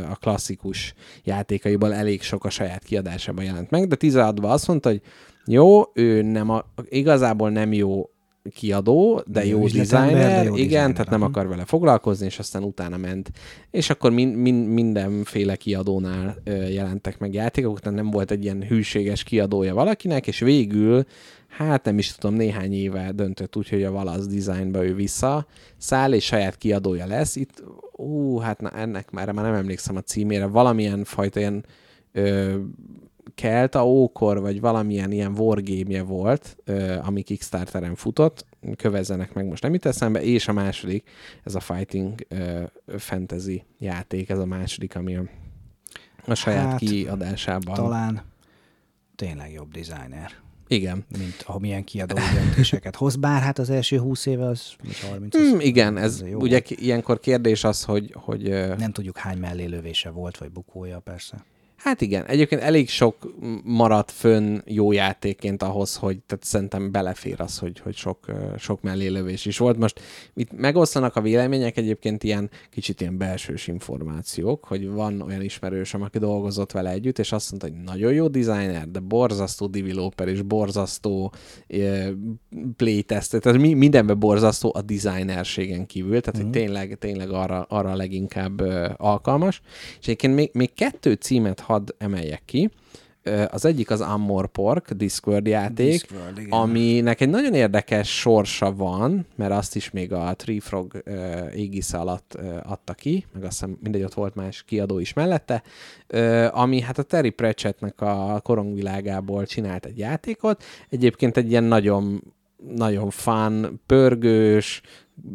a klasszikus játékaiból elég sok a saját kiadásában jelent meg, de 16-ban azt mondta, hogy jó, ő nem a, igazából nem jó kiadó, de Jó designer, jó igen, designer, tehát nem akar vele foglalkozni, és aztán utána ment. És akkor min, min, mindenféle kiadónál ö, jelentek meg játékok, tehát nem volt egy ilyen hűséges kiadója valakinek, és végül, hát nem is tudom, néhány éve döntött úgy, hogy a Valasz Designba ő vissza száll, és saját kiadója lesz. Itt, ú, hát na, ennek már, már nem emlékszem a címére, valamilyen fajta ilyen ö, Kelta ókor, vagy valamilyen ilyen wargame volt, ami Kickstarteren futott, kövezzenek meg, most nem itt eszembe, és a második, ez a Fighting Fantasy játék, ez a második, ami a, a saját Hát, kiadásában. Talán tényleg jobb designer, Igen. mint amilyen kiadó döntéseket hoz, bár hát az első 20 éve az, vagy 30 az, Mm, igen, ez az jó ugye ilyenkor kérdés az, hogy, hogy Nem tudjuk hány mellélövése volt, vagy bukója persze. Hát igen, egyébként elég sok maradt fönn jó játékként ahhoz, hogy tehát szerintem belefér az, hogy, hogy sok, sok mellélövés is volt. Most itt megosztanak a vélemények egyébként ilyen kicsit ilyen belsős információk, hogy van olyan ismerősöm, aki dolgozott vele együtt, és azt mondta, hogy nagyon jó designer, de borzasztó developer és borzasztó ö, playtester, tehát mi, mindenben borzasztó a designerségen kívül, tehát hogy tényleg, tényleg arra, arra leginkább alkalmas. És egyébként még, még kettő címet hadd emeljek ki. Az egyik az Amor Pork, Discworld játék, Discworld, igen. aminek egy nagyon érdekes sorsa van, mert azt is még a Tree Frog ö, égisze alatt adta ki, meg azt hiszem mindegy, ott volt más kiadó is mellette, ami hát a Terry Pratchettnek a korongvilágából csinált egy játékot, egyébként egy ilyen nagyon nagyon fun, pörgős,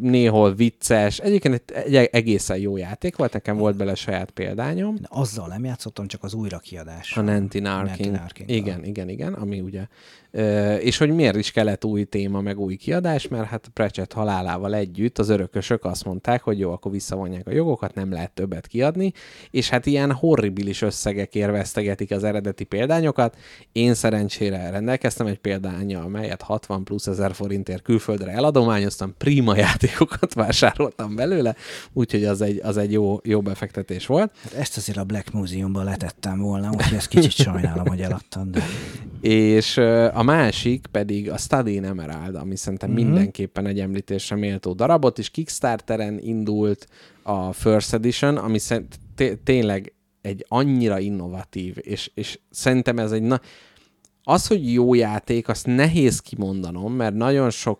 néhol vicces, egyébként egy, egészen jó játék volt, nekem volt bele saját példányom. Én azzal nem játszottam, csak az újrakiadás. A Nancy Narking. Narking. Igen, igen, igen, ami ugye... Ö, és hogy miért is kellett új téma, meg új kiadás, mert hát Pratchett halálával együtt az örökösök azt mondták, hogy jó, akkor visszavonják a jogokat, nem lehet többet kiadni, és hát ilyen horribilis összegekért vesztegetik az eredeti példányokat. Én szerencsére rendelkeztem egy példányjal, melyet 60 plusz ezer forintért külföldre eladományoztam, prima játékokat vásároltam belőle, úgyhogy az egy, az egy jó, jó befektetés volt. Hát ezt azért a Black Museumban letettem volna, úgyhogy ezt kicsit sajnálom, hogy eladtam, de És a másik pedig a Study in Emerald, ami szerintem Mhm. mm-hmm. mindenképpen egy említésre méltó darabot, és Kickstarteren indult a First Edition, ami szerint té- tényleg egy annyira innovatív, és, és szerintem ez egy... Na- az, hogy jó játék, azt nehéz kimondanom, mert nagyon sok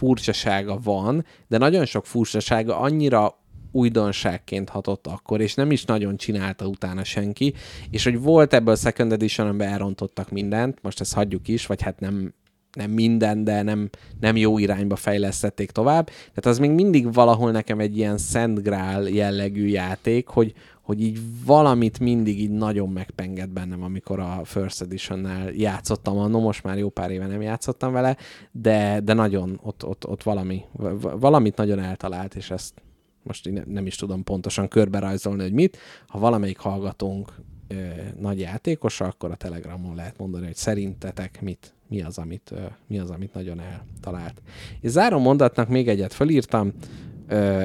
furcsasága van, de nagyon sok furcsasága annyira újdonságként hatott akkor, és nem is nagyon csinálta utána senki, és hogy volt ebből a Second Edition, elrontottak mindent, most ezt hagyjuk is, vagy hát nem nem minden, de nem, nem jó irányba fejlesztették tovább. Tehát az még mindig valahol nekem egy ilyen Szent Grál jellegű játék, hogy, hogy így valamit mindig így nagyon megpenged bennem, amikor a First Edition-nel játszottam. No, most már jó pár éve nem játszottam vele, de, de nagyon ott, ott, ott valami, valamit nagyon eltalált, és ezt most nem is tudom pontosan körbe rajzolni, hogy mit. Ha valamelyik hallgatónk ö, nagy játékosa, akkor a Telegramon lehet mondani, hogy szerintetek mit, mi az, amit, ö, mi az, amit nagyon eltalált. És záró mondatnak még egyet felírtam, ö,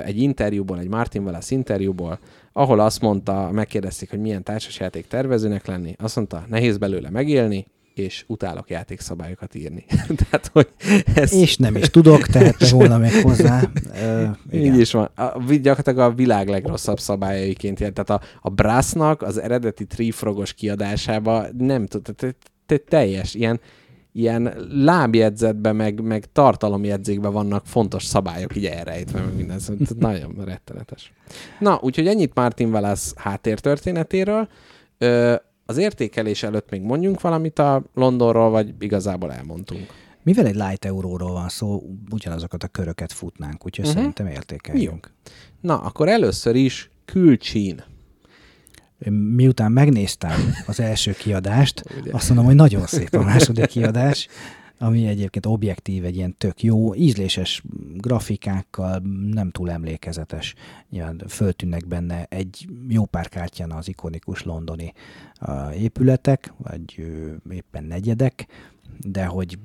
egy interjúból, egy Martin Wallace interjúból, ahol azt mondta, megkérdezték, hogy milyen társasjáték tervezőnek lenni, azt mondta, nehéz belőle megélni, és utálok játékszabályokat írni. tehát, hogy ez... És nem is tudok, tehette volna még hozzá. Ö, Így is van. A, gyakorlatilag a világ legrosszabb szabályaiként jel. Tehát a, a Brassnak az eredeti Trifrogos kiadásába nem tud, teljes, ilyen, ilyen lábjegyzetben, meg, meg tartalomjegyzékben vannak fontos szabályok így elrejtve, meg minden. Szóval nagyon rettenetes. Na, úgyhogy ennyit Martin Wallace háttértörténetéről. Ö, az értékelés előtt még mondjunk valamit a Londonról, vagy igazából elmondtunk? Mivel egy light euróról van szó, ugyanazokat a köröket futnánk, úgyhogy uh-huh. szerintem értékeljünk. Jó. Na, akkor először is külcsín. Miután megnéztem az első kiadást, azt mondom, hogy nagyon szép a második kiadás ami egyébként objektív, egy ilyen tök jó, ízléses grafikákkal, nem túl emlékezetes. Nyilván föltűnnek benne egy jó pár kártyán az ikonikus londoni uh, épületek, vagy uh, éppen negyedek, de hogy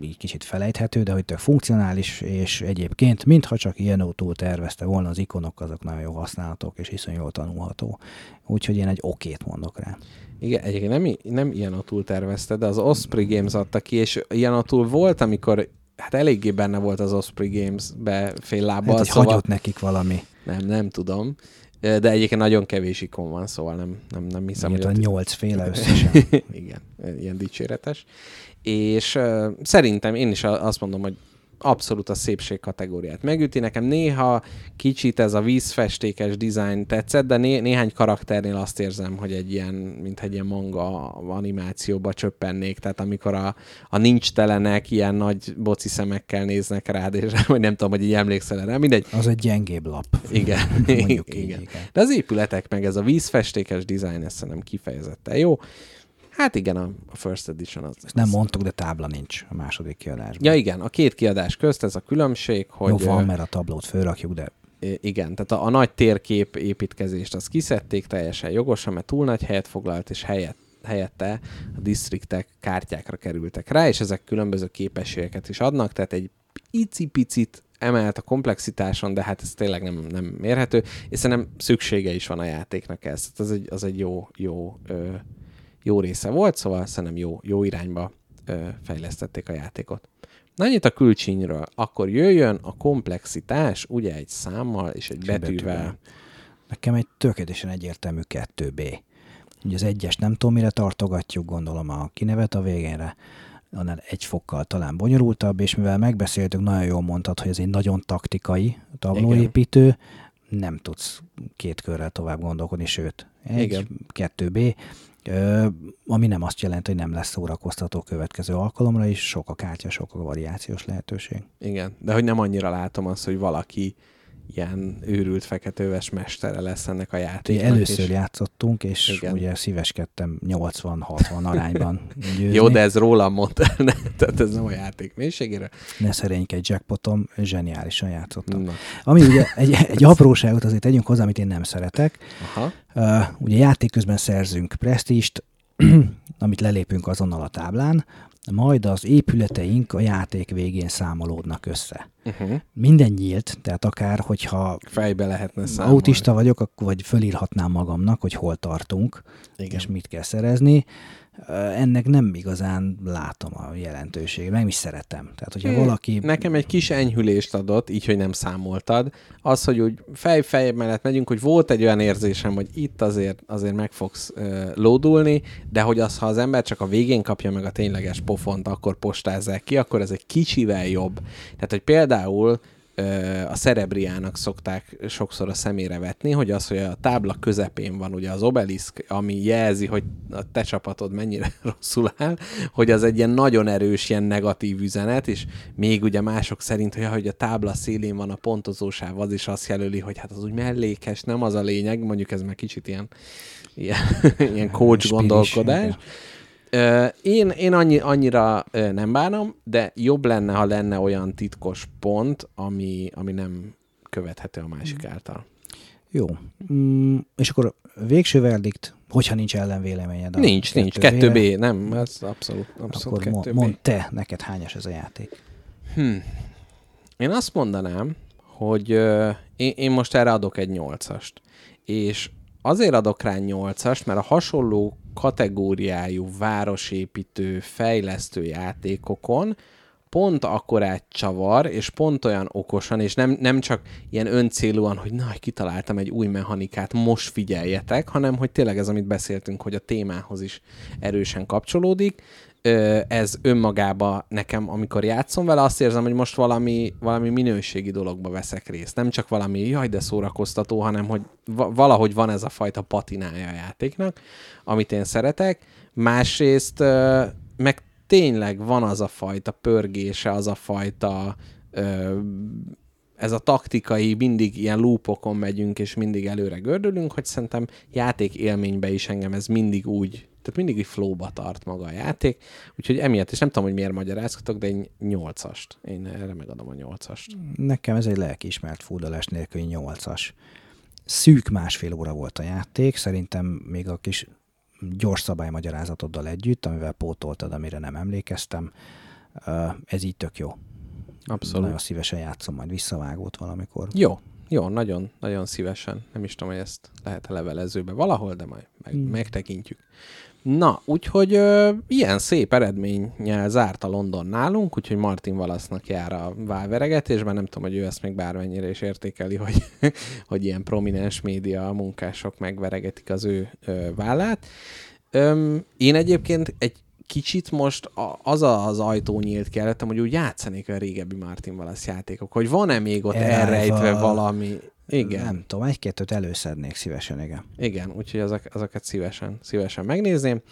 így kicsit felejthető, de hogy tök funkcionális, és egyébként, mintha csak ilyen túl tervezte volna, az ikonok azok nagyon jó használatok, és iszonyú jól tanulható. Úgyhogy én egy okét mondok rá. Igen, egyébként nem, nem ilyen túl tervezte, de az Osprey Games adta ki, és ilyen túl volt, amikor hát eléggé benne volt az Osprey Games-be fél lábbal. Hát, szóval... hagyott nekik valami. Nem, nem tudom. De egyébként nagyon kevés ikon van, szóval nem, nem, nem hiszem, Miért hogy... nyolc féle összesen. Igen, ilyen dicséretes. És uh, szerintem én is azt mondom, hogy abszolút a szépség kategóriát megüti. Nekem néha kicsit ez a vízfestékes dizájn tetszett, de né- néhány karakternél azt érzem, hogy egy ilyen, mint egy ilyen manga animációba csöppennék, tehát amikor a, a nincs telenek ilyen nagy boci szemekkel néznek rád, és vagy nem tudom, hogy így emlékszel erre, mindegy. Az egy gyengébb lap. Igen. Mondjuk igen. Így, igen. De az épületek meg ez a vízfestékes dizájn, ez szerintem kifejezetten jó. Hát igen, a, a First Edition az. Ezt nem mondtuk, de tábla nincs a második kiadásban. Ja igen, a két kiadás közt ez a különbség, hogy... Jó, van, mert a tablót fölrakjuk, de igen, tehát a, a nagy térkép építkezést azt kiszedték teljesen jogosan, mert túl nagy helyet foglalt, és helyett, helyette a distriktek kártyákra kerültek rá, és ezek különböző képességeket is adnak, tehát egy icipicit emelt a komplexitáson, de hát ez tényleg nem, nem mérhető, és szerintem szüksége is van a játéknak ez. Az egy, az egy jó, jó ö, jó része volt, szóval szerintem jó, jó irányba ö, fejlesztették a játékot. Na annyit a külcsínyről. Akkor jöjjön a komplexitás, ugye egy számmal és egy betűvel. betűvel. Nekem egy tökéletesen egyértelmű 2B. Ugye az egyes nem tudom, mire tartogatjuk, gondolom a kinevet a végénre, annál egy fokkal talán bonyolultabb, és mivel megbeszéltük, nagyon jól mondtad, hogy ez egy nagyon taktikai tablóépítő, Igen. nem tudsz két körrel tovább gondolkodni, sőt, egy, Igen. 2B, ami nem azt jelenti, hogy nem lesz szórakoztató következő alkalomra is, sok a kártya, sok a variációs lehetőség. Igen, de hogy nem annyira látom azt, hogy valaki ilyen őrült feketőves mestere lesz ennek a játéknak. Először és... játszottunk, és Igen. ugye szíveskedtem 80-60 arányban győzni. Jó, de ez rólam mondta, ne, tehát ez nem a játék mélységére. Ne egy jackpotom, zseniálisan játszottam. Na. Ami ugye egy, egy apróságot azért tegyünk hozzá, amit én nem szeretek. Aha. Uh, ugye játék közben szerzünk presztíst, amit lelépünk azonnal a táblán, majd az épületeink a játék végén számolódnak össze. Uh-huh. Minden nyílt, tehát akár, hogyha fejbe lehetne számolni. autista vagyok, akkor vagy fölírhatnám magamnak, hogy hol tartunk, Igen. és mit kell szerezni ennek nem igazán látom a jelentőségét, meg is szeretem. Tehát, hogyha hmm. valaki... Nekem egy kis enyhülést adott, így, hogy nem számoltad. Az, hogy úgy fej-fej mellett megyünk, hogy volt egy olyan érzésem, hogy itt azért, azért meg fogsz uh, lódulni, de hogy az, ha az ember csak a végén kapja meg a tényleges pofont, akkor postázzák ki, akkor ez egy kicsivel jobb. Tehát, hogy például a szerebriának szokták sokszor a szemére vetni, hogy az, hogy a tábla közepén van ugye az obeliszk, ami jelzi, hogy a te csapatod mennyire rosszul áll, hogy az egy ilyen nagyon erős, ilyen negatív üzenet, és még ugye mások szerint, hogy, hogy a tábla szélén van a pontozósáv, az is azt jelöli, hogy hát az úgy mellékes, nem az a lényeg, mondjuk ez már kicsit ilyen, ilyen, ilyen coach gondolkodás. Én, én annyi, annyira nem bánom, de jobb lenne, ha lenne olyan titkos pont, ami, ami nem követhető a másik által. Jó. Mm, és akkor végső verdikt, hogyha nincs ellenvéleményed. Nincs, nincs. 2B, nem, ez abszolút, abszolút Akkor 2B. mondd te, neked hányas ez a játék? Hm. Én azt mondanám, hogy uh, én, én most erre adok egy nyolcast. És azért adok rá nyolcast, mert a hasonló kategóriájú városépítő, fejlesztő játékokon pont akkorát csavar, és pont olyan okosan, és nem, nem csak ilyen öncélúan, hogy na, kitaláltam egy új mechanikát, most figyeljetek, hanem hogy tényleg ez, amit beszéltünk, hogy a témához is erősen kapcsolódik, ez önmagába nekem, amikor játszom vele, azt érzem, hogy most valami, valami minőségi dologba veszek részt. Nem csak valami, jaj, de szórakoztató, hanem hogy valahogy van ez a fajta patinája a játéknak, amit én szeretek. Másrészt meg tényleg van az a fajta pörgése, az a fajta ez a taktikai, mindig ilyen loopokon megyünk, és mindig előre gördülünk, hogy szerintem játék élménybe is engem ez mindig úgy tehát mindig egy flowba tart maga a játék, úgyhogy emiatt, és nem tudom, hogy miért magyarázhatok, de egy nyolcast. Én erre megadom a nyolcast. Nekem ez egy lelkiismert fúdalás nélküli nyolcas. Szűk másfél óra volt a játék, szerintem még a kis gyors szabálymagyarázatoddal együtt, amivel pótoltad, amire nem emlékeztem. Ez így tök jó. Abszolút. Nagyon szívesen játszom majd visszavágót valamikor. Jó, jó, nagyon, nagyon szívesen. Nem is tudom, hogy ezt lehet-e levelezőbe valahol, de majd meg, hmm. megtekintjük. Na, úgyhogy ö, ilyen szép eredménnyel zárt a London nálunk, úgyhogy Martin Valasznak jár a válveregetésben, nem tudom, hogy ő ezt még bármennyire is értékeli, hogy, hogy ilyen prominens média munkások megveregetik az ő ö, vállát. Öm, én egyébként egy kicsit most az a, az ajtó nyílt ki előttem, hogy úgy játszanék a régebbi Martin Wallace játékok, hogy van-e még ott elrejtve valami. Igen. Nem tudom, egy-kettőt előszednék szívesen, igen. Igen, úgyhogy azok, azokat szívesen, szívesen megnézném.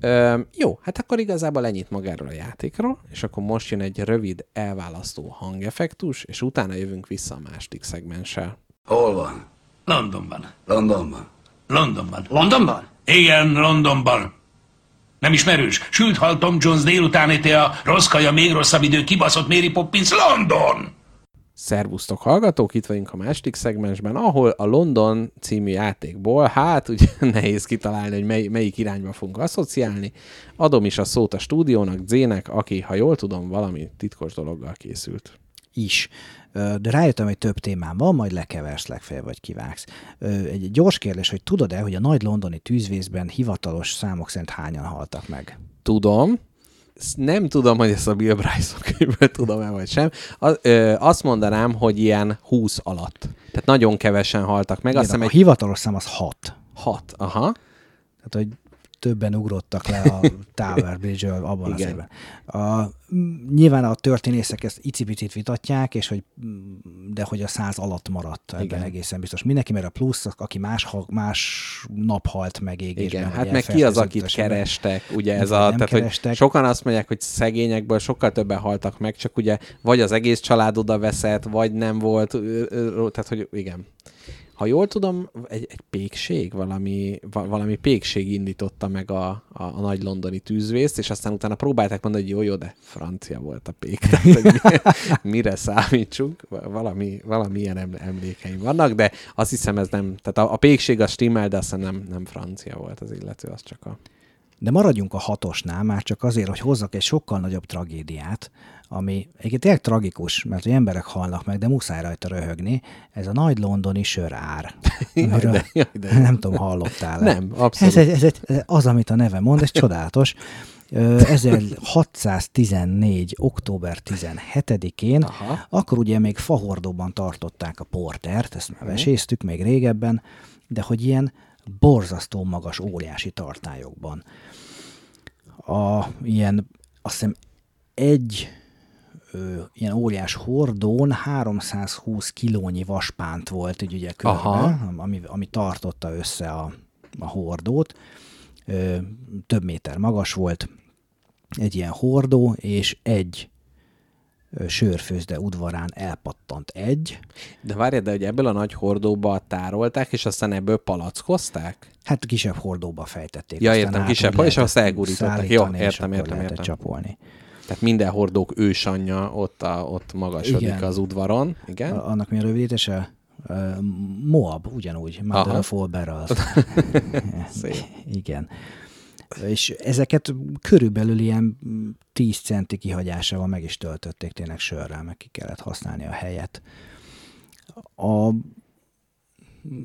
Ö, jó, hát akkor igazából ennyit magáról a játékról, és akkor most jön egy rövid elválasztó hangeffektus, és utána jövünk vissza a második szegmenssel. Hol van? Londonban. Londonban. Londonban. Londonban? Igen, Londonban. Nem ismerős? Sült hal Tom Jones délutáni a rossz kaja, még rosszabb idő, kibaszott Mary Poppins, London! Szervusztok hallgatók, itt vagyunk a második szegmensben, ahol a London című játékból, hát ugye nehéz kitalálni, hogy mely, melyik irányba fogunk asszociálni. Adom is a szót a stúdiónak, Zének, aki, ha jól tudom, valami titkos dologgal készült. Is. De rájöttem, hogy több témám van, majd lekeversz legfeljebb, vagy kivágsz. Egy gyors kérdés, hogy tudod-e, hogy a nagy londoni tűzvészben hivatalos számok szerint hányan haltak meg? Tudom, nem tudom, hogy ezt a Bill Bryson könyvből tudom-e vagy sem. azt mondanám, hogy ilyen 20 alatt. Tehát nagyon kevesen haltak meg. Igen, azt a egy... hivatalos szám az 6. 6, aha. Tehát, hogy többen ugrottak le a Tower bridge abban Igen. az évben. A, nyilván a történészek ezt icipicit vitatják, és hogy, de hogy a száz alatt maradt ebben Igen. egészen biztos. Mindenki, mert a plusz, aki más, más nap halt meg égésben. Igen, hát meg ki az, akit kerestek, ugye ez a, tehát, kerestek. hogy sokan azt mondják, hogy szegényekből sokkal többen haltak meg, csak ugye vagy az egész család oda veszett, vagy nem volt, tehát hogy igen ha jól tudom, egy, egy pékség, valami, valami pékség indította meg a, a, a nagy londoni tűzvészt, és aztán utána próbálták mondani, hogy jó, jó, de francia volt a pék, tehát hogy mire számítsunk, valami, valami ilyen emlékeim vannak, de azt hiszem ez nem, tehát a, a pékség a stimmel, de aztán nem, nem francia volt az illető, az csak a... De maradjunk a hatosnál, már csak azért, hogy hozzak egy sokkal nagyobb tragédiát, ami egyébként tényleg tragikus, mert hogy emberek halnak meg, de muszáj rajta röhögni. Ez a nagy londoni sörár. jaj, de, jaj, de. Nem tudom, hallottál -e. Nem, abszolút. Ez, ez, ez, ez az, amit a neve mond, ez csodálatos. 1614. október 17-én, Aha. akkor ugye még fahordóban tartották a portert, ezt már veséztük még régebben, de hogy ilyen borzasztó magas, óriási tartályokban. A ilyen, azt hiszem, egy ö, ilyen óriás hordón 320 kilónyi vaspánt volt így ugye körbe, Aha. ami, ami tartotta össze a, a hordót. Ö, több méter magas volt egy ilyen hordó, és egy sörfőzde udvarán elpattant egy. De várjad, de hogy ebből a nagy hordóba tárolták, és aztán ebből palackozták? Hát kisebb hordóba fejtették. Ja, értem, át kisebb, és azt elgurították. Jó, értem, értem, lehetett értem. csapolni. Tehát minden hordók ősanyja ott, a, ott magasodik Igen. az udvaron. Igen? A- Annak mi a rövidítése? Moab, ugyanúgy. Mother Aha. of all barrels. Igen. És ezeket körülbelül ilyen 10 centi kihagyásával meg is töltötték tényleg sörrel, meg ki kellett használni a helyet. A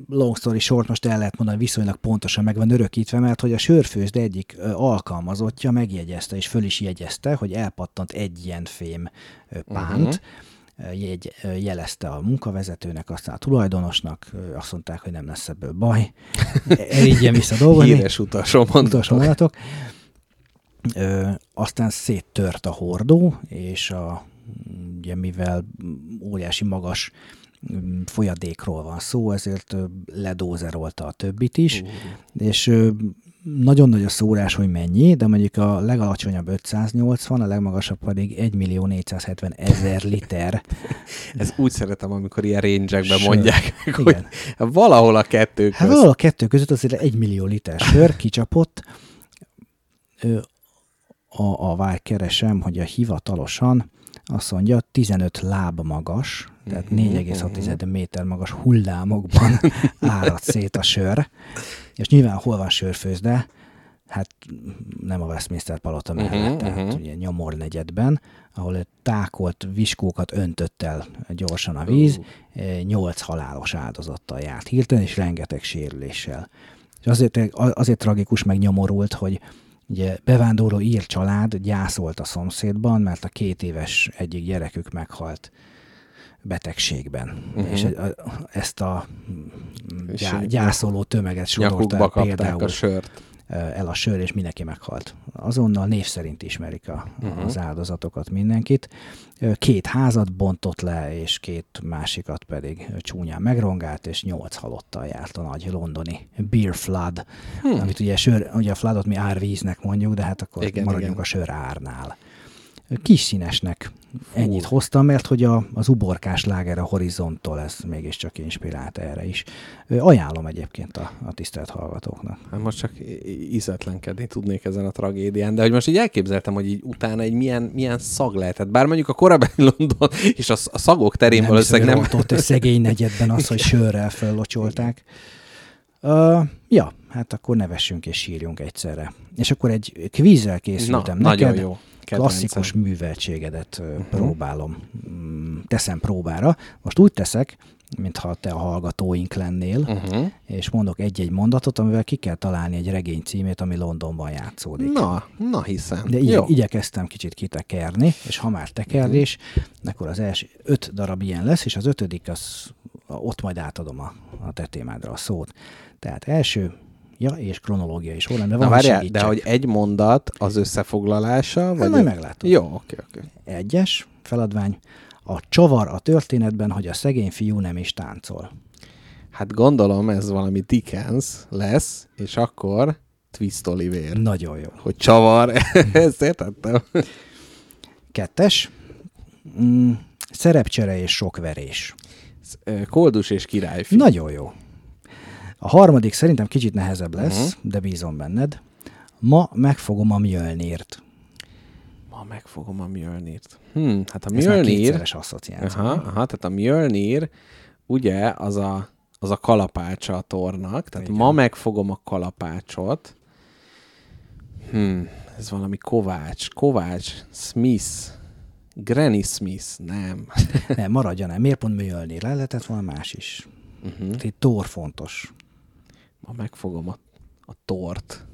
long story short, most el lehet mondani, viszonylag pontosan meg van örökítve, mert hogy a sörfőzde egyik alkalmazottja megjegyezte, és föl is jegyezte, hogy elpattant egy ilyen fém pánt, uh-huh. Jegy, jelezte a munkavezetőnek, aztán a tulajdonosnak, azt mondták, hogy nem lesz ebből baj, elígyen vissza dolgozni Híres mondat. utolsó mondatok. Ö, aztán széttört a hordó, és a, ugye mivel óriási magas mm, folyadékról van szó, ezért ledózerolta a többit is, uh. és nagyon nagy a szórás, hogy mennyi, de mondjuk a legalacsonyabb 580, a legmagasabb pedig 1 millió 470 ezer liter. Ez úgy szeretem, amikor ilyen range mondják, meg, hogy Igen. valahol a kettő közt. Hát valahol a kettő között azért egy millió liter sör kicsapott. A, a vár keresem, hogy a hivatalosan azt mondja 15 láb magas, tehát Mhm, 4,6 méter magas hullámokban árad szét a sör. És nyilván hol van sörfőzde? Hát nem a Westminster palota mellett, Mhm, tehát mhm. ugye Nyomor negyedben, ahol tákolt viskókat öntött el gyorsan a víz, eh, nyolc halálos áldozattal járt hirtelen, és rengeteg sérüléssel. És azért, azért tragikus, meg nyomorult, hogy ugye bevándorló ír család gyászolt a szomszédban, mert a két éves egyik gyerekük meghalt betegségben. Uh-huh. És ezt a gyá, gyászoló tömeget sorolta például a sört. el a sör, és mindenki meghalt. Azonnal név szerint ismerik a, uh-huh. az áldozatokat, mindenkit. Két házat bontott le, és két másikat pedig csúnyán megrongált, és nyolc halottal járt a nagy londoni beer flood, hmm. amit ugye, sör, ugye a floodot mi árvíznek mondjuk, de hát akkor Igen, maradjunk igen. a sör árnál. Kis színesnek ennyit hoztam, mert hogy a, az uborkás láger a horizonttól ez mégiscsak inspirált erre is. Ajánlom egyébként a, a tisztelt hallgatóknak. Hát most csak ízetlenkedni tudnék ezen a tragédián, de hogy most így elképzeltem, hogy így utána egy milyen, milyen szag lehetett. Bár mondjuk a korabeli London és a, a szagok terén nem valószínűleg nem... ott egy szegény negyedben az, hogy sörrel föllocsolták. Uh, ja, hát akkor nevessünk és sírjunk egyszerre. És akkor egy kvízzel készültem Na, neked. nagyon jó. Kedvencem. Klasszikus műveltségedet uh-huh. próbálom, mm, teszem próbára. Most úgy teszek, mintha te a hallgatóink lennél, Uh-huh. és mondok egy-egy mondatot, amivel ki kell találni egy regény címét, ami Londonban játszódik. Na, na hiszem. De igye, igyekeztem kicsit kitekerni, és ha már tekerés, akkor az első öt darab ilyen lesz, és az ötödik, az ott majd átadom a, a te témádra a szót. Tehát első, ja, és kronológiai sorrendben Na van, hogy várjál, de segítsek. hogy egy mondat az összefoglalása? Vagy majd meglátod. Jó, oké, oké. Egyes feladvány, a csavar a történetben, hogy a szegény fiú nem is táncol. Hát gondolom ez valami Dickens lesz, és akkor Twist Oliver. Nagyon jó. Hogy csavar, ezt értettem. Kettes, mm, szerepcsere és sok verés. Koldus és királyfi. Nagyon jó. A harmadik szerintem kicsit nehezebb lesz, uh-huh. de bízom benned. Ma megfogom a Mjölnirt. Ma megfogom a Mjölnirt. Hm, hát a Ez Mjölnir... kétszeres asszociáció. Aha, aha, tehát a Mjölnir ugye az a, az a kalapácsa a tornak, tehát Igen. ma megfogom a kalapácsot. Hm, ez valami Kovács, Kovács, Smith, Granny Smith, nem. Nem, maradjon el. Miért pont Mjölnir? Le lehetett volna más is. Uh-huh. Uh-huh. Itt Tor fontos. Ma megfogom a, a tort.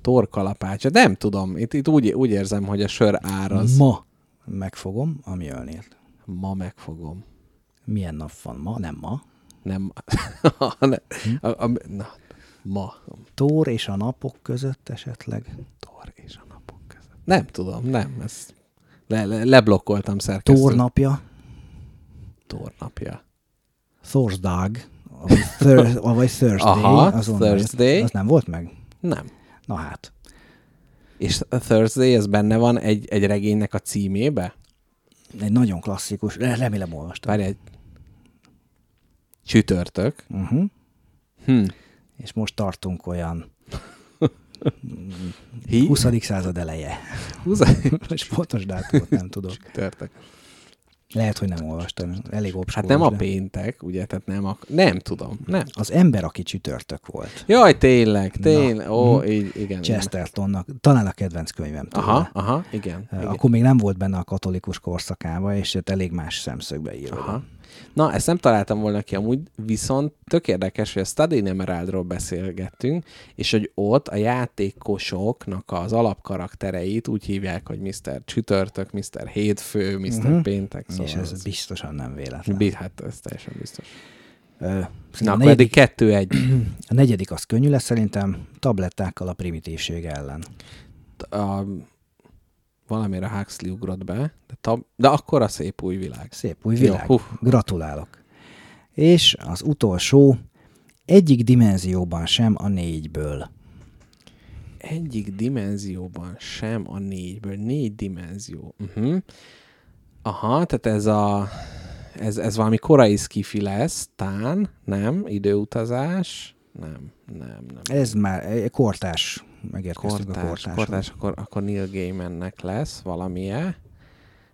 Tor kalapácsa. Nem tudom, itt, itt úgy, úgy érzem, hogy a sör áraz. Ma, megfogom a Mjölnirt. ma megfogom. Milyen nap van ma? Nem ma. Nem. ne, a, a, na, ma. Tór és a napok között esetleg. Tor és a napok között. Nem tudom, nem. Ez Le, le, leblokkoltam szerkesztőt. Thor napja, Thor napja. Thor's Dag, vagy, Thursday. Aha, azon Thursday. Az nem volt meg? Nem. Na hát. És a Thursday, ez benne van egy, egy regénynek a címébe? Egy nagyon klasszikus, re- remélem olvastam. Várj egy... Csütörtök. Uh-huh. Hm. És most tartunk olyan Hi? 20. század eleje. 20. És pontos dátumot nem tudok. Csütörtök. Lehet, hogy nem olvastam. Elég obskur. Hát nem a péntek, ugye, tehát nem a... Nem tudom, nem. Az ember, aki csütörtök volt. Jaj, tényleg, tényleg. Na. Ó, Mhm. így, igen. Chestertonnak, talán a kedvenc könyvem tőle. Aha, aha, igen. Ö, igen. Akkor még nem volt benne a katolikus korszakába, és elég más szemszögbe írva. Aha. Na, ezt nem találtam volna ki amúgy, viszont tök érdekes, hogy a Study in Emeraldról beszélgettünk, és hogy ott a játékosoknak az alapkaraktereit úgy hívják, hogy Mr. Csütörtök, Mr. Hétfő, Mr. Mhm. Péntek. Szóval és ez az- biztosan nem véletlen. Bi- hát ez teljesen biztos. Ö, Na, a, eddig negyedik, kettő-egy. a negyedik az könnyű lesz szerintem, tablettákkal a primitívség ellen. A, valamire Huxley ugrott be, de, tab, de akkor a szép új világ. Szép új Jó, világ. hú. Gratulálok. És az utolsó, egyik dimenzióban sem a négyből. Egyik dimenzióban sem a négyből. Négy dimenzió. Uh-huh. Aha, tehát ez a... Ez, ez valami korai skifi lesz, tán, nem, időutazás, nem, nem, nem. Ez már kortás, megérkeztünk a Kortás, kortáson. kortás akkor, akkor Neil Gaimannek lesz valamilyen.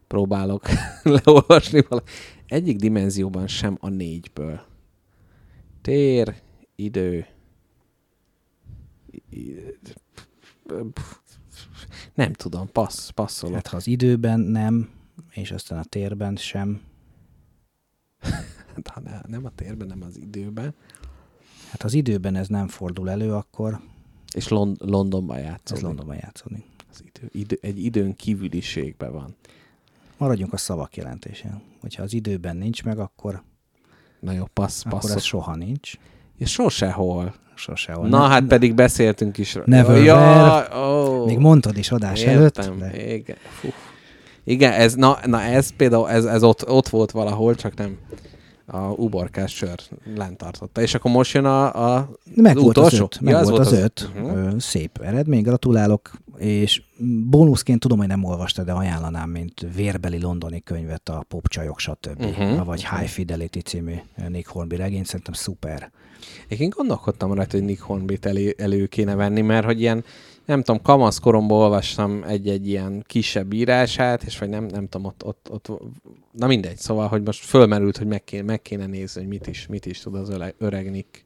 Próbálok leolvasni valami. Egyik dimenzióban sem a négyből. Tér, idő. Nem tudom, passz, passzolok. Hát ha az időben nem, és aztán a térben sem, Hát, ha ne, nem a térben, nem az időben. hát ha az időben ez nem fordul elő, akkor És Lond- Londonban ez játszódik. Londonban játszódik. Az idő, idő, egy időn kívüliségben van. Maradjunk a szavak jelentésén. Hogyha az időben nincs meg, akkor, Na jó, passz, akkor passzol. ez soha nincs. És sosehol. Sosehol. Na Ne- hát pedig beszéltünk is. Never ja, ó, Még mondtad is adás értem, előtt, de Igen. Fú. Igen, ez, na, na ez például, ez, ez ott, ott volt valahol, csak nem a uborkás sör lent tartotta. És akkor most jön a, a meg volt az utolsó? öt. Meg Ja, volt az öt. Uh-huh. Szép eredmény, gratulálok. És bónuszként tudom, hogy nem olvastad, de ajánlanám, mint vérbeli londoni könyvet, a Popcsajok, stb. Uh-huh. Vagy High Fidelity című Nick Hornby regény, szerintem szuper. Én gondolkodtam rajta, hogy Nick Hornby-t elő, elő kéne venni, mert hogy ilyen, nem tudom, kamaszkoromban olvastam egy-egy ilyen kisebb írását, és vagy nem, nem tudom, ott, ott, ott, na mindegy, szóval, hogy most fölmerült, hogy meg kéne, meg kéne nézni, hogy mit is, mit is tud az öreg, öreg Nick.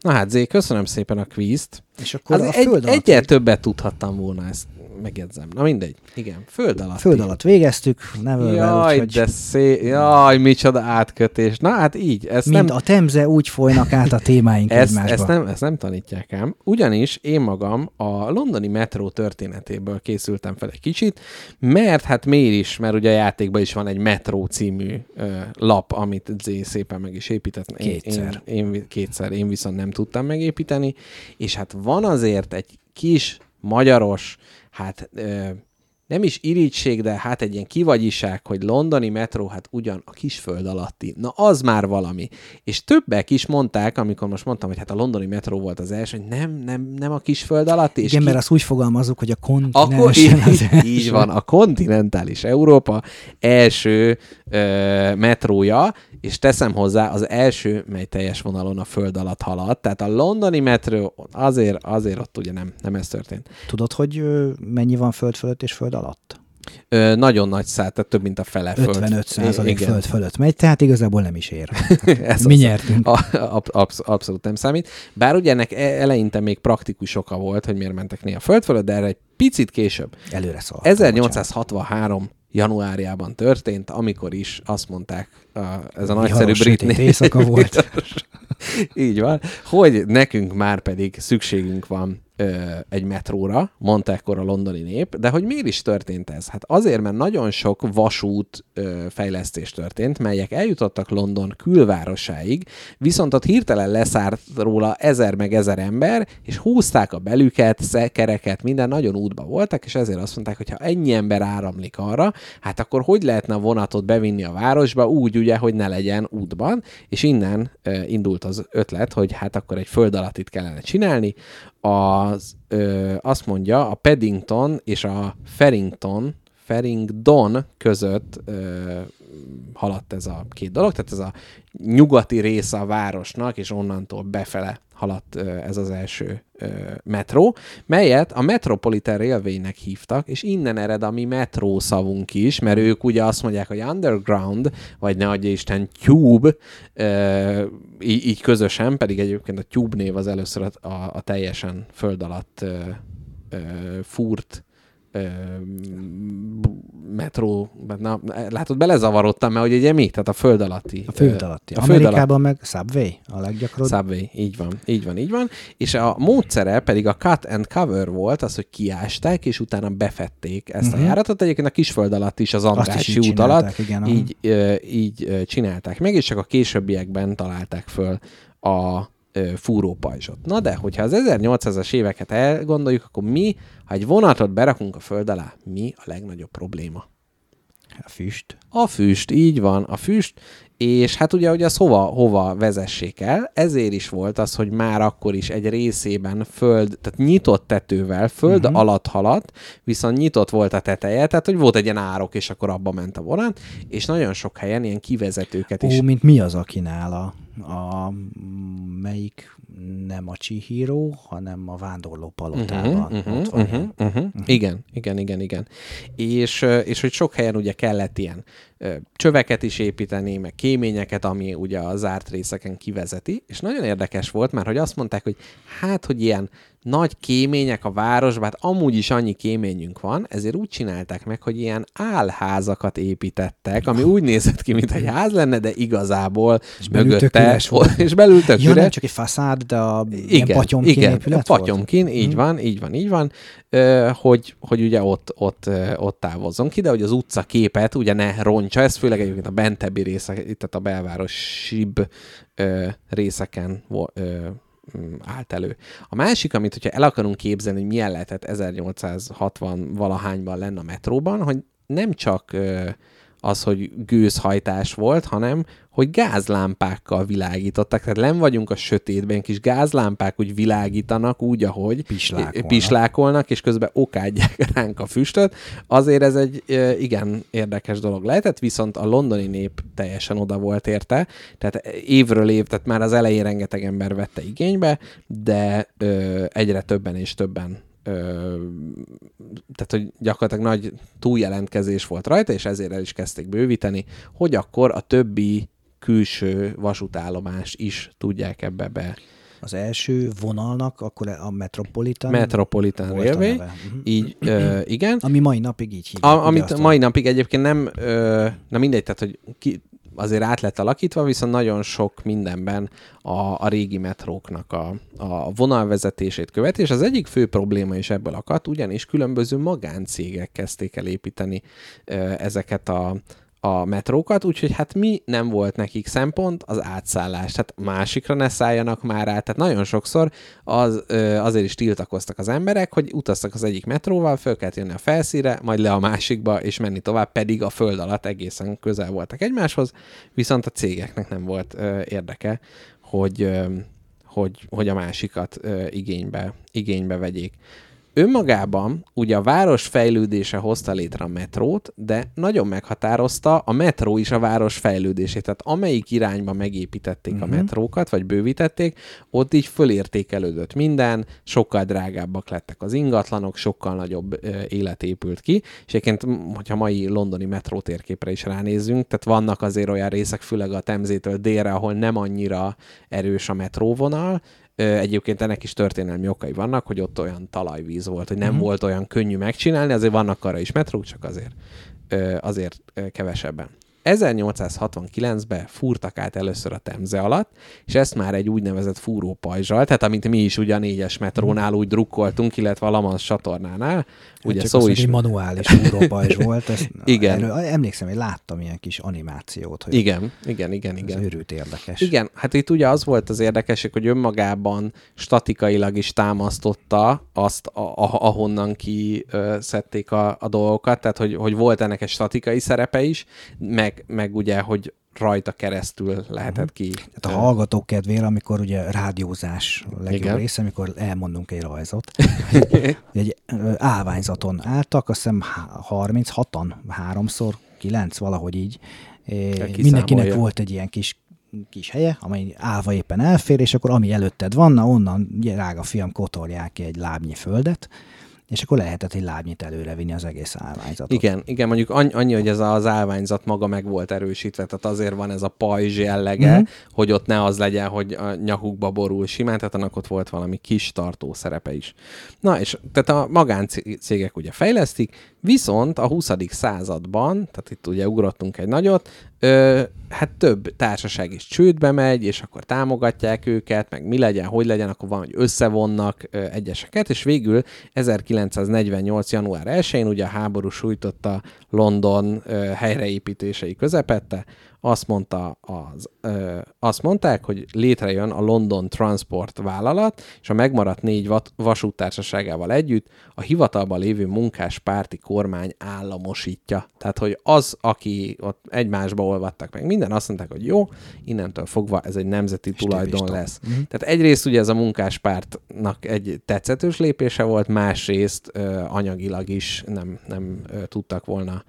Na hát, Zé, köszönöm szépen a kvízt. És akkor Az a egy, föld alatt, egyel többet tudhattam volna, ezt megjegyzem. Na mindegy, igen, föld alatt. föld alatt végeztük, nevelvel, Jaj, úgyhogy de szép, jaj, micsoda átkötés. Na hát így, ezt mind nem, a temze úgy folynak át a témáink ezt, egymásba. ezt, nem, ezt nem tanítják ám. Ugyanis én magam a londoni metró történetéből készültem fel egy kicsit, mert hát miért is, mert ugye a játékban is van egy metró című ö, lap, amit Z szépen meg is épített. Én, Kétszer. Én, én, kétszer, én viszont nem tudtam megépíteni, és hát van azért egy kis magyaros, hát ö, nem is irigység, de hát egy ilyen kivagyiság, hogy londoni metró, hát ugyan a kisföld alatti. Na az már valami. És többek is mondták, amikor most mondtam, hogy hát a londoni metró volt az első, hogy nem, nem, nem a kisföld alatti. és Igen, ki- mert azt úgy fogalmazzuk, hogy a akkor kontinensen az így, így van, a kontinentális Európa első ö, metrója, és teszem hozzá, az első, mely teljes vonalon a föld alatt haladt. Tehát a londoni metró azért, azért ott ugye nem, nem ez történt. Tudod, hogy mennyi van föld fölött és föld alatt? Ö, nagyon nagy szállt, tehát több, mint a fele föld. 55 százalék föld fölött megy, tehát igazából nem is ér. Ez Mi az- nyertünk. A, ab, absz, abszolút nem számít. Bár ugye ennek e- eleinte még praktikus oka volt, hogy miért mentek néha föld fölött, de erre egy picit később. Előre szól. 1863 januárjában történt, amikor is azt mondták, a, ez a nagyszerű brit né- éjszaka volt. Így van, hogy nekünk már pedig szükségünk van egy metróra, mondta ekkor a londoni nép, de hogy miért is történt ez? Hát azért, mert nagyon sok vasút fejlesztés történt, melyek eljutottak London külvárosáig, viszont ott hirtelen leszárt róla ezer meg ezer ember, és húzták a belüket, szekereket, minden nagyon útba voltak, és ezért azt mondták, hogy ha ennyi ember áramlik arra, hát akkor hogy lehetne a vonatot bevinni a városba úgy, ugye, hogy ne legyen útban, és innen indult az ötlet, hogy hát akkor egy föld alattit kellene csinálni, az, ö, azt mondja, a Paddington és a Farrington, Farringdon között ö, haladt ez a két dolog, tehát ez a nyugati része a városnak, és onnantól befele haladt ez az első metró, melyet a Metropolitan Railway-nek hívtak, és innen ered a mi metró szavunk is, mert ők ugye azt mondják, hogy underground, vagy ne adja Isten tube, így, közösen, pedig egyébként a tube név az először a, a, a teljesen föld alatt fúrt ö, metró, na, látod, belezavarodtam, mert hogy ugye mi? Tehát a föld alatti. A föld alatti. A föld Amerikában meg Subway a leggyakoribb. Subway, így van, így van, így van. És a módszere pedig a cut and cover volt, az, hogy kiásták, és utána befették ezt uh-huh. a járatot. Egyébként a kisföld alatt is, az Andrássy út alatt igen, így, így csinálták meg, és csak a későbbiekben találták föl a fúrópajzsot. Na de, hogyha az 1800-as éveket elgondoljuk, akkor mi, ha egy vonatot berakunk a föld alá, mi a legnagyobb probléma? A füst. A füst, így van, a füst, és hát ugye, hogy az hova, hova vezessék el, ezért is volt az, hogy már akkor is egy részében föld, tehát nyitott tetővel, föld uh-huh. alatt haladt, viszont nyitott volt a teteje, tehát hogy volt egy ilyen árok, és akkor abba ment a vonat, és nagyon sok helyen ilyen kivezetőket is. Ó, mint mi az, akinál a, a melyik nem a Chihiro, hanem a vándorló palotában. Uh-huh, uh-huh, Ott van uh-huh, uh-huh. Uh-huh. Igen, igen, igen, igen. És, és hogy sok helyen ugye kellett ilyen csöveket is építeni, meg kéményeket, ami ugye a zárt részeken kivezeti, és nagyon érdekes volt, mert hogy azt mondták, hogy hát, hogy ilyen nagy kémények a városban, hát amúgy is annyi kéményünk van, ezért úgy csinálták meg, hogy ilyen álházakat építettek, ami úgy nézett ki, mint egy ház lenne, de igazából És mögötte, volt. és belül tök Ja, nem csak egy faszád, de a ilyen Igen, patyomkin igen, épület patyomkin, így Mhm. van, így van, így van, hogy, hogy ugye ott, ott, ott távozzon ki, de hogy az utca képet ugye ne roncsa, ez főleg egyébként a bentebbi részek, tehát a belvárosibb részeken állt elő. A másik, amit hogyha el akarunk képzelni, hogy milyen lehetett 1860 valahányban lenne a metróban, hogy nem csak az, hogy gőzhajtás volt, hanem hogy gázlámpákkal világítottak. Tehát nem vagyunk a sötétben, kis gázlámpák úgy világítanak úgy, ahogy Pislákolnak. pislákolnak, és közben okádják ránk a füstöt. Azért ez egy igen érdekes dolog lehetett, viszont a londoni nép teljesen oda volt érte, tehát évről év, tehát már az elején rengeteg ember vette igénybe, de ö, egyre többen és többen ö, tehát, hogy gyakorlatilag nagy túljelentkezés volt rajta, és ezért el is kezdték bővíteni, hogy akkor a többi külső vasútállomás is tudják ebbe be. Az első vonalnak akkor a Metropolitan Metropolitan Railway. Mhm. így ö, igen. Ami mai napig így hívják. A, amit azt a- mai napig egyébként nem, ö, na mindegy, tehát hogy ki, azért át lett alakítva, viszont nagyon sok mindenben a, a régi metróknak a, a vonalvezetését követi, és az egyik fő probléma is ebből akadt, ugyanis különböző magáncégek kezdték el építeni ö, ezeket a, a metrókat, úgyhogy hát mi nem volt nekik szempont, az átszállás. Tehát másikra ne szálljanak már át. Tehát nagyon sokszor az, azért is tiltakoztak az emberek, hogy utaztak az egyik metróval, föl kellett jönni a felszíre, majd le a másikba, és menni tovább, pedig a föld alatt egészen közel voltak egymáshoz, viszont a cégeknek nem volt érdeke, hogy, hogy, hogy a másikat igénybe, igénybe vegyék. Önmagában ugye a város fejlődése hozta létre a metrót, de nagyon meghatározta a metró is a város fejlődését. Tehát amelyik irányba megépítették uh-huh. a metrókat, vagy bővítették, ott így fölértékelődött minden, sokkal drágábbak lettek az ingatlanok, sokkal nagyobb ö, élet épült ki, és egyébként, hogyha mai londoni metró térképre is ránézzünk, tehát vannak azért olyan részek, főleg a Temzétől délre, ahol nem annyira erős a metróvonal, Egyébként ennek is történelmi okai vannak, hogy ott olyan talajvíz volt, hogy nem Mhm. uh-huh. volt olyan könnyű megcsinálni, azért vannak arra is metrók, csak azért, azért kevesebben. 1869-ben fúrtak át először a Temze alatt, és ezt már egy úgynevezett fúrópajzsal, tehát amit mi is ugye a négyes metrónál úgy drukkoltunk, illetve a Lamans csatornánál, ugye Csak szó is... egy manuális fúrópajzs volt. Ezt, Igen. Erről, emlékszem, hogy láttam ilyen kis animációt, hogy Igen, igen, igen, ez igen. őrült érdekes. Igen, hát itt ugye az volt az érdekesség, hogy önmagában statikailag is támasztotta azt, a, a, ahonnan ki szedték a, a dolgokat, tehát hogy, hogy volt ennek egy statikai szerepe is, meg, meg ugye, hogy rajta keresztül lehetett ki. Tehát a hallgatók kedvére, amikor ugye rádiózás legjobb Igen. része, amikor elmondunk egy rajzot, egy állványzaton álltak, azt hiszem há- 36-an, háromszor, kilenc, valahogy így. Mindenkinek volt egy ilyen kis kis helye, amely állva éppen elfér, és akkor ami előtted van, na onnan, ugye, rága fiam, kotorják ki egy lábnyi földet, és akkor lehetett egy lábnyit előrevinni az egész állványzatot. Igen, igen, mondjuk annyi, annyi, hogy ez az állványzat maga meg volt erősítve, tehát azért van ez a pajzs jellege, Mhm. mm-hmm. hogy ott ne az legyen, hogy a nyakukba borul simán, tehát annak ott volt valami kis tartó szerepe is. Na, és tehát a magáncégek ugye fejlesztik, viszont a 20. században, tehát itt ugye ugrottunk egy nagyot, ö, hát több társaság is csődbe megy, és akkor támogatják őket, meg mi legyen, hogy legyen, akkor van, hogy összevonnak ö, egyeseket, és végül 1948. január 1-én ugye a háború sújtotta London ö, helyreépítései közepette, azt, mondta az, ö, azt mondták, hogy létrejön a London Transport vállalat, és a megmaradt négy vasúttársaságával együtt a hivatalban lévő munkáspárti kormány államosítja. Tehát, hogy az, aki ott egymásba olvadtak meg minden, azt mondták, hogy jó, innentől fogva ez egy nemzeti tulajdon lesz. Mm-hmm. Tehát egyrészt ugye ez a munkáspártnak egy tetszetős lépése volt, másrészt ö, anyagilag is nem, nem ö, tudtak volna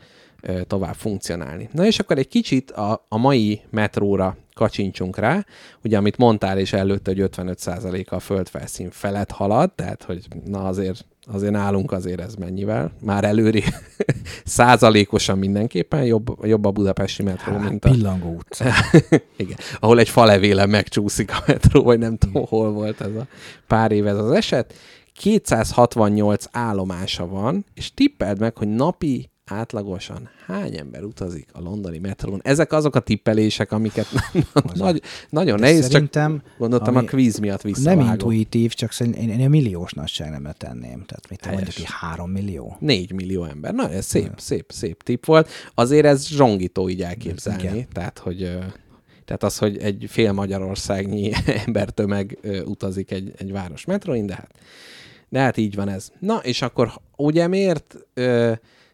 tovább funkcionálni. Na és akkor egy kicsit a, a mai metróra kacsincsunk rá, ugye amit mondtál és előtte, hogy 55%-a a földfelszín felett halad, tehát hogy na azért azért nálunk azért ez mennyivel, már előri százalékosan mindenképpen jobb, jobb a budapesti metró, Hát, mint a, Pillangó utca. igen, ahol egy falevéle megcsúszik a metró, vagy nem tudom, hol volt ez a pár év ez az eset. 268 állomása van, és tippeld meg, hogy napi átlagosan hány ember utazik a londoni metrón. Ezek azok a tippelések, amiket nagy, nagyon De nehéz, csak szerintem, gondoltam ami a kvíz miatt Nem visszavágom. intuitív, csak szerintem én, én a milliós nagyságrendbe tenném. Tehát mit Helyes. mondjuk, három millió? 4 millió ember. Na, ez szép, szép, szép tipp volt. Azért ez zsongító így elképzelni. Igen. Tehát, hogy tehát az, hogy egy fél Magyarországnyi embertömeg utazik egy, egy város metroin, de hát, de hát így van ez. Na, és akkor ugye miért ö,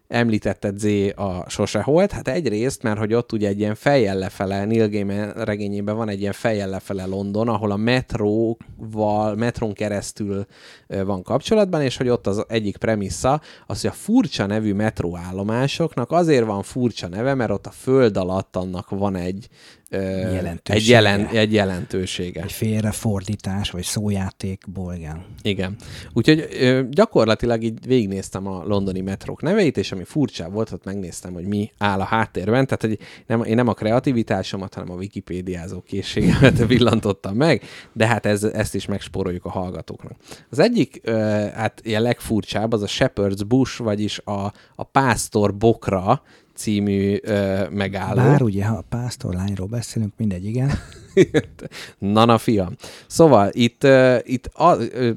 említetted Z a Sose Holt? Hát egyrészt, mert hogy ott ugye egy ilyen fejjel lefele, Neil Gaiman regényében van egy ilyen fejjel lefele London, ahol a metróval, metrón keresztül van kapcsolatban, és hogy ott az egyik premissza, az, hogy a furcsa nevű metróállomásoknak azért van furcsa neve, mert ott a föld alatt annak van egy ö, egy, Jelentősége. jelen, egy jelentősége. Egy félrefordítás, vagy szójátékból, igen. Igen. Úgyhogy gyakorlatilag így végignéztem a londoni metrók neveit, és ami furcsa volt, ott megnéztem, hogy mi áll a háttérben. Tehát, hogy nem, én nem a kreativitásomat, hanem a wikipédiázó készségemet villantottam meg, de hát ez, ezt is megspóroljuk a hallgatóknak. Az egyik, hát ilyen legfurcsább, az a Shepherd's Bush, vagyis a, a Pásztor Bokra című ö, megálló. Bár ugye, ha a pásztorlányról beszélünk, mindegy, igen. Nana fiam. Szóval itt, uh, itt a, uh,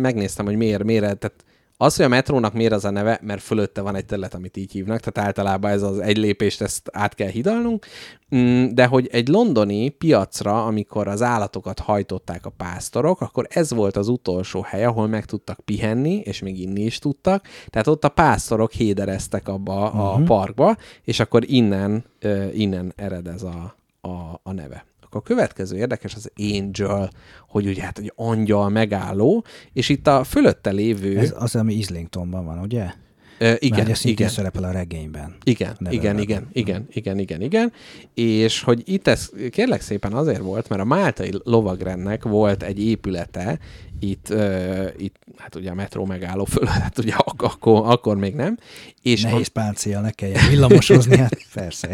megnéztem, hogy miért, miért, tehát az, hogy a metrónak miért az a neve, mert fölötte van egy terület, amit így hívnak, tehát általában ez az egy lépést, ezt át kell hidalnunk, Mm, de hogy egy londoni piacra, amikor az állatokat hajtották a pásztorok, akkor ez volt az utolsó hely, ahol meg tudtak pihenni, és még inni is tudtak, tehát ott a pásztorok hédereztek abba a Mhm. parkba, és akkor innen, innen ered ez a, a, a neve. Akkor a következő érdekes az Angel, hogy ugye hát egy angyal megálló, és itt a fölötte lévő... Ez az, ami Islingtonban van, ugye? Ö, igen, Mert szintén igen. szerepel a regényben. Igen, neve igen, igen, igen, igen, igen, igen. És hogy itt ez kérlek szépen azért volt, mert a Máltai lovagrendnek volt egy épülete, itt, uh, itt hát ugye a metró megálló föl, hát ugye ak- akkor, akkor még nem. És Nehéz páncél, ne kelljen villamosozni, hát persze,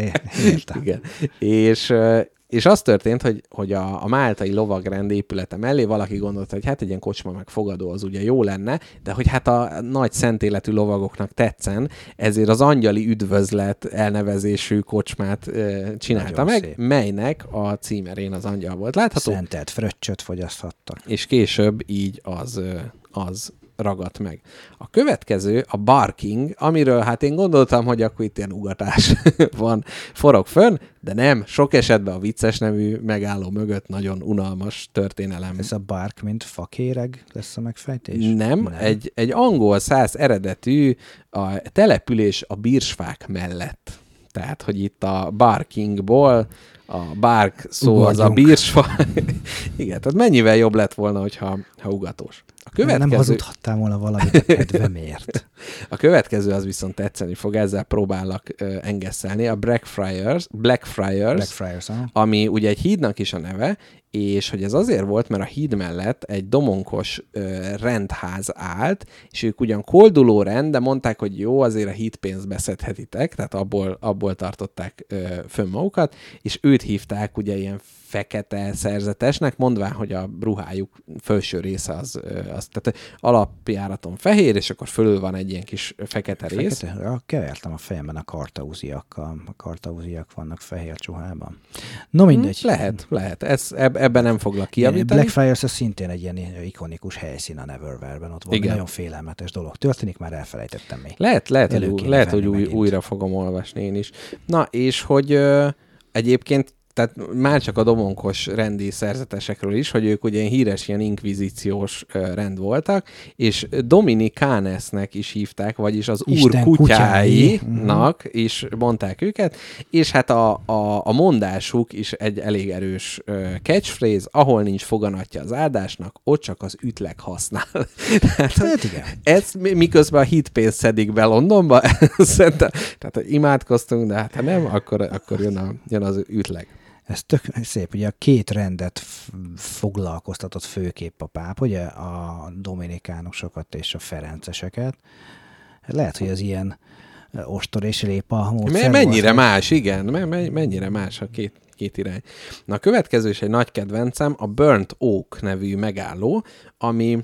értem. igen. És, ö, és az történt, hogy, hogy a, a máltai lovagrend épülete mellé valaki gondolta, hogy hát egy ilyen kocsma megfogadó az ugye jó lenne, de hogy hát a nagy szentéletű lovagoknak tetszen, ezért az angyali üdvözlet elnevezésű kocsmát e, csinálta Nagyon meg, szép. melynek a címerén az angyal volt látható, Szentelt fröccsöt fogyaszthattak. és később így az, az ragadt meg. A következő a barking, amiről hát én gondoltam, hogy akkor itt ilyen ugatás van, forog fönn, de nem, sok esetben a vicces nevű megálló mögött nagyon unalmas történelem. Ez a bark, mint fakéreg lesz a megfejtés? Nem, nem. Egy, egy angol száz eredetű a település a bírsfák mellett. Tehát, hogy itt a barkingból a bark szó az a Ugorjunk. bírsfa. Igen, tehát mennyivel jobb lett volna, hogyha, ha ugatós. A Nem, nem következő, hazudhattál volna valamit a kedvemért. a következő az viszont tetszeni fog, ezzel próbálok ö, engesszelni. A Blackfriars, Blackfriars, Blackfriars, ami ugye egy hídnak is a neve, és hogy ez azért volt, mert a híd mellett egy domonkos ö, rendház állt, és ők ugyan kolduló rend, de mondták, hogy jó, azért a hídpénzt beszedhetitek, tehát abból, abból tartották ö, fönn magukat, és őt hívták ugye ilyen fekete szerzetesnek, mondván, hogy a ruhájuk felső része az, az tehát alapjáraton fehér, és akkor fölül van egy ilyen kis fekete rész. Fekete, kevertem a fejemben a kartauziakkal. A kartauziak vannak fehér csuhában. No mindegy. Lehet, lehet. Ez, eb, ebben nem foglak kijavítani. Blackfriars az szintén egy ilyen ikonikus helyszín a Neverwhere-ben. Ott valami Igen. nagyon félelmetes dolog történik, már elfelejtettem még. Lehet, lehet, hogy, Elő kéne lehet, hogy új, megint. újra fogom olvasni én is. Na, és hogy ö, egyébként tehát már csak a domonkos rendi szerzetesekről is, hogy ők ugye híres ilyen inkvizíciós rend voltak, és Dominikánesnek is hívták, vagyis az úr Isten kutyái. kutyáinak is mondták őket, és hát a, a, a mondásuk is egy elég erős catchphrase, ahol nincs foganatja az áldásnak, ott csak az ütleg használ. Tehát, Hát igen. ez mi- miközben a hitpénzt szedik be Londonba, szerintem, tehát imádkoztunk, de hát ha nem, akkor, akkor jön, a, jön az ütleg. Ez tök szép, ugye a két rendet foglalkoztatott főképp a páp, ugye a dominikánusokat és a ferenceseket. Lehet, hogy az ilyen ostor és répa módszer Me- mennyire volt. más, igen, me- me- mennyire más a két, két irány. Na a következő is egy nagy kedvencem, a Burnt Oak nevű megálló, ami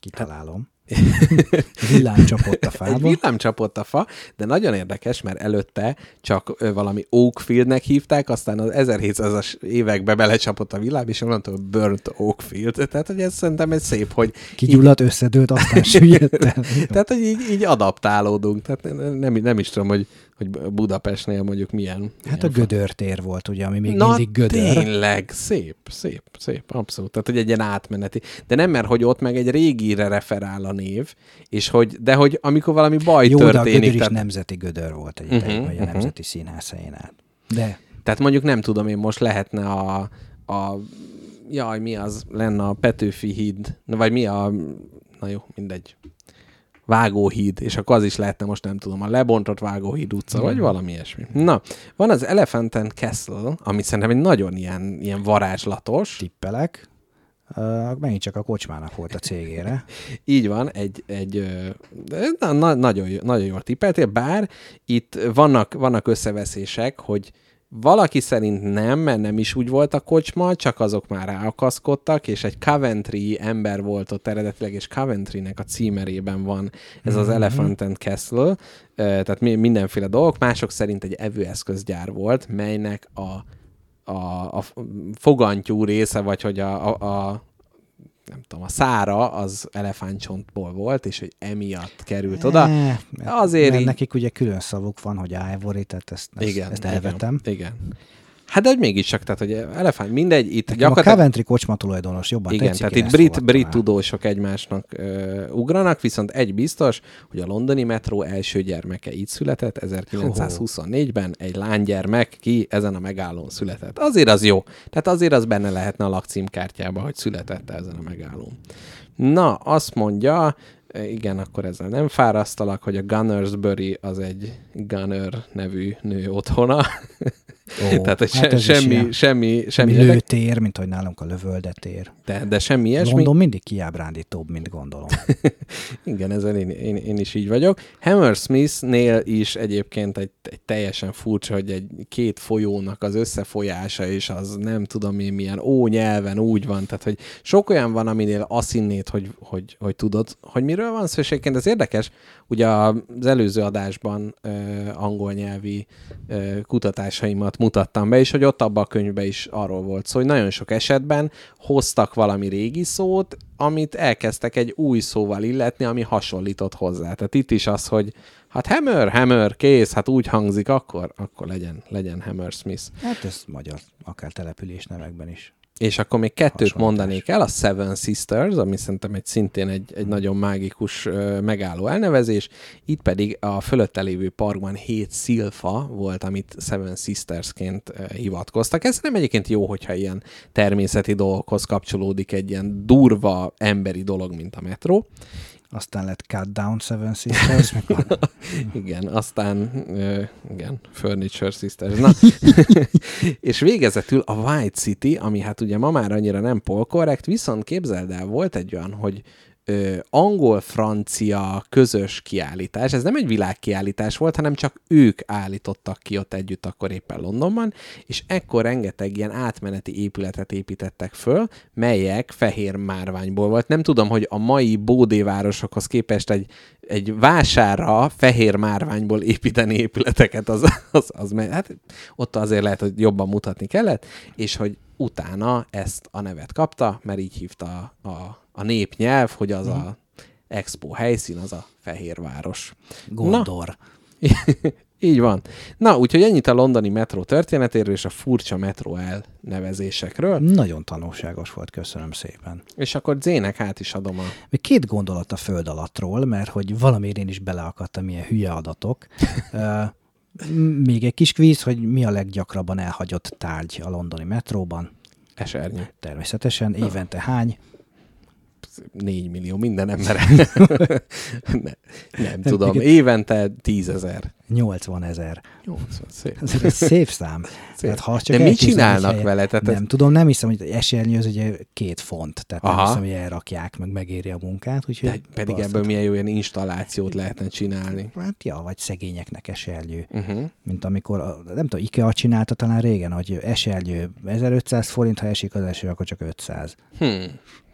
Kitalálom. Villám csapott a Egy fába. villám csapott a fa, de nagyon érdekes, mert előtte csak valami Oakfieldnek hívták, aztán az 1700-as évekbe belecsapott a villám, és onnantól Burnt Oakfield. Tehát, hogy ez szerintem egy szép, hogy Kigyulladt, összedőlt, aztán süllyedt tehát, hogy így, így adaptálódunk. Tehát nem, nem is tudom, hogy, hogy Budapestnél mondjuk milyen. Hát a milyen fa- gödörtér volt, ugye, ami még Na, mindig gödör. tényleg, szép, szép, szép, abszolút. Tehát, hogy egy ilyen átmeneti. De nem, mert hogy ott meg egy régire referál a név, és hogy, de hogy amikor valami baj Jó, de a történik, gödör is tehát, nemzeti gödör volt egy ideig, vagy a mhm. Nemzeti Színház helyén át. De tehát mondjuk nem tudom én, most lehetne a, a jaj, mi az lenne a Petőfi híd, vagy mi a, na jó, mindegy, Vágóhíd, és akkor az is lehetne, most nem tudom, a lebontott Vágóhíd utca, vagy valami ilyesmi. Na, van az Elephant and Castle, ami szerintem egy nagyon ilyen, ilyen varázslatos. tippelek, uh, megint csak a kocsmának volt a cégére. Így van, egy, egy na, na, nagyon, nagyon jól tippeltél, bár itt vannak, vannak összeveszések, hogy valaki szerint nem, mert nem is úgy volt a kocsma, csak azok már ráakaszkodtak, és egy Coventry ember volt ott eredetileg, és Coventrynek a címerében van ez az Elephant and Castle, tehát mi- mindenféle dolgok, mások szerint egy evőeszközgyár volt, melynek a, a, a fogantyú része, vagy hogy a, a, a nem tudom, a szára az elefántcsontból volt, és hogy emiatt került oda. Eh, Azért mert így- nekik ugye külön szavuk van, hogy ivory, tehát ezt, ezt, igen, ezt elvetem. Igen, igen. Hát de hogy mégiscsak, tehát hogy elefánt, mindegy, itt Nekem a gyakorlatilag... Coventry kocsma tulajdonos jobban Igen, tetszik, tehát itt brit, brit tudósok egymásnak ö, ugranak, viszont egy biztos, hogy a londoni metró első gyermeke így született, 1924-ben egy lánygyermek ki ezen a megállón született. Azért az jó. Tehát azért az benne lehetne a lakcímkártyába, hogy született ezen a megállón. Na, azt mondja, igen, akkor ezzel nem fárasztalak, hogy a Gunnersbury az egy Gunner nevű nő otthona. Ó, Tehát, hogy hát se, semmi, semmi, semmi, érdek, lőtér, mint hogy nálunk a lövöldetér. de, de semmi ilyesmi. London mindig kiábrándítóbb, mint gondolom. Igen, ezzel én, én, én is így vagyok. Hammersmith-nél is egyébként egy, egy teljesen furcsa, hogy egy két folyónak az összefolyása, és az nem tudom én milyen ó nyelven úgy van, tehát hogy sok olyan van, aminél azt hinnéd, hogy, hogy, hogy tudod, hogy miről van szó, és egyébként ez érdekes, ugye az előző adásban ö, angol nyelvi ö, kutatásaimat mutattam be, és hogy ott abban a könyvben is arról volt szó, hogy nagyon sok esetben hoztak valami régi szót, amit elkezdtek egy új szóval illetni, ami hasonlított hozzá. Tehát itt is az, hogy hát hammer, hammer, kész, hát úgy hangzik, akkor, akkor legyen, legyen Hammersmith. Hát ez magyar, akár település nevekben is. És akkor még kettőt Hasonlítás. mondanék el, a Seven Sisters, ami szerintem egy szintén egy, egy nagyon mágikus megálló elnevezés. Itt pedig a fölötte lévő parkban hét szilfa volt, amit Seven Sistersként hivatkoztak. Ez nem egyébként jó, hogyha ilyen természeti dolgokhoz kapcsolódik egy ilyen durva emberi dolog, mint a metró. Aztán lett Cut Down Seven Sisters, mikor Igen, aztán, ö, igen, Furniture Sisters. Na, és végezetül a White City, ami hát ugye ma már annyira nem polkorrekt, viszont képzeld el, volt egy olyan, hogy angol-francia közös kiállítás, ez nem egy világkiállítás volt, hanem csak ők állítottak ki ott együtt akkor éppen Londonban, és ekkor rengeteg ilyen átmeneti épületet építettek föl, melyek fehér márványból volt. Nem tudom, hogy a mai bódévárosokhoz képest egy, egy vásárra fehér márványból építeni épületeket, az, az, az hát ott azért lehet, hogy jobban mutatni kellett, és hogy utána ezt a nevet kapta, mert így hívta a, a, a népnyelv, hogy az a expo helyszín, az a Fehérváros. Gondor. Így van. Na, úgyhogy ennyit a londoni metró történetéről és a furcsa metró elnevezésekről. Nagyon tanulságos volt, köszönöm szépen. És akkor Zének át is adom a... Még két gondolat a föld alattról, mert hogy valamiért én is beleakadtam ilyen hülye adatok. Még egy kis kvíz, hogy mi a leggyakrabban elhagyott tárgy a londoni metróban. esernyő. Természetesen évente hány? 4 millió minden ember. ne, nem tudom. Évente 10 ezer. 80 ezer. 80, szép. Ez egy szép szám. Szép. Tehát, ha csak De mit csinálnak vele? Tehát nem ez- tudom, nem hiszem, hogy esernyő az ugye két font, tehát Aha. nem hiszem, hogy elrakják, meg megéri a munkát. Úgyhogy De pedig ebből milyen jó ilyen installációt lehetne csinálni. Hát ja, vagy szegényeknek esernyő. Uh-huh. Mint amikor, a- nem tudom, IKEA csinálta talán régen, hogy esernyő 1500 forint, ha esik az eső, akkor csak 500. Hmm.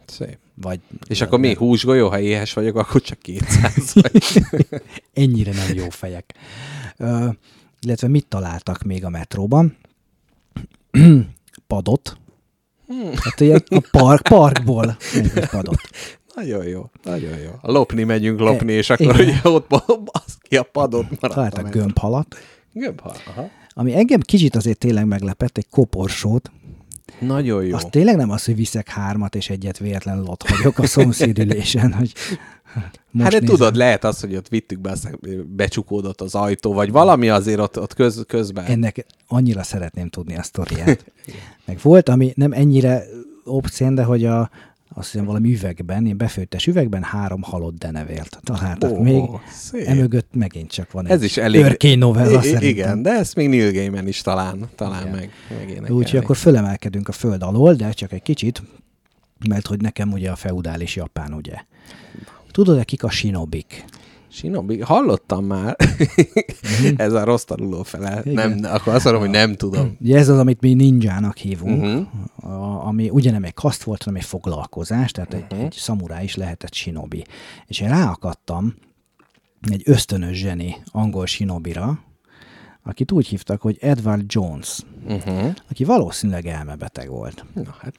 Szép. Vagy És akkor mi húsgolyó, ha éhes vagyok, akkor csak 200 vagy. ennyire nem jó fejek. Ö, illetve mit találtak még a metróban? padot. Hát ilyen a park, parkból egy padot. Nagyon jó, nagyon jó. A lopni megyünk lopni, és akkor igen. ugye ott basz ki a padot maradt. Találtak gömbhalat. Gömbhal, aha. Ami engem kicsit azért tényleg meglepett, egy koporsót. Nagyon jó. Az tényleg nem az, hogy viszek hármat, és egyet véletlenül ott hagyok a szomszédülésen, hogy most hát de tudod, lehet az, hogy ott vittük be, aztán becsukódott az ajtó, vagy valami azért ott, ott köz, közben. Ennek annyira szeretném tudni a sztoriát. Meg volt, ami nem ennyire obszén, de hogy a, azt hiszem valami üvegben, ilyen befőttes üvegben három halott denevélt találtak oh, még. szép. Emögött megint csak van Ez egy is elég... örkény novella I- szerintem. Igen, de ezt még Neil Gaiman is talán, talán Igen. meg, megénekelni. Úgyhogy akkor fölemelkedünk a föld alól, de csak egy kicsit, mert hogy nekem ugye a feudális Japán, ugye. Tudod-e kik a sinobik? Shinobi, hallottam már. Ez a rossz tanuló fele. Igen. Nem, akkor azt mondom, hogy nem tudom. Ugye ez az, amit mi ninjának hívunk, uh-huh. a, ami ugye nem egy kaszt volt, hanem egy foglalkozás, tehát uh-huh. Mhm. egy, egy szamurá is lehetett shinobi. És én ráakadtam egy ösztönös zseni angol shinobira, akit úgy hívtak, hogy Edward Jones, Uh-huh. aki valószínűleg elmebeteg volt. Na, hát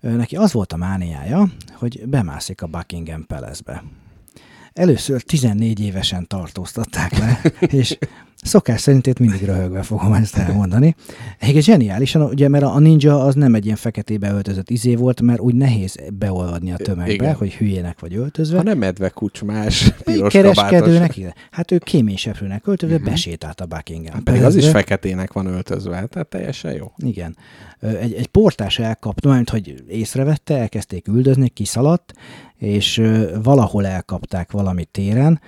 Neki az volt a mániája, hogy bemászik a Buckingham Palace-be. Először 14 évesen tartóztatták le, és szokás szerint itt mindig röhögve fogom ezt elmondani. Egyébként zseniálisan, ugye, mert a ninja az nem egy ilyen feketébe öltözött izé volt, mert úgy nehéz beolvadni a tömegbe, Igen. hogy hülyének vagy öltözve. ha nem medve kucsmás, piros kereskedőnek, igen. Hát ő kéményseprőnek öltözve uh-huh. besétált a Buckingham Hát pedig az is feketének van öltözve, tehát teljesen jó. Igen. Egy, egy portás elkapta, mert hogy észrevette, elkezdték üldözni, kiszaladt, és valahol elkapták valami téren,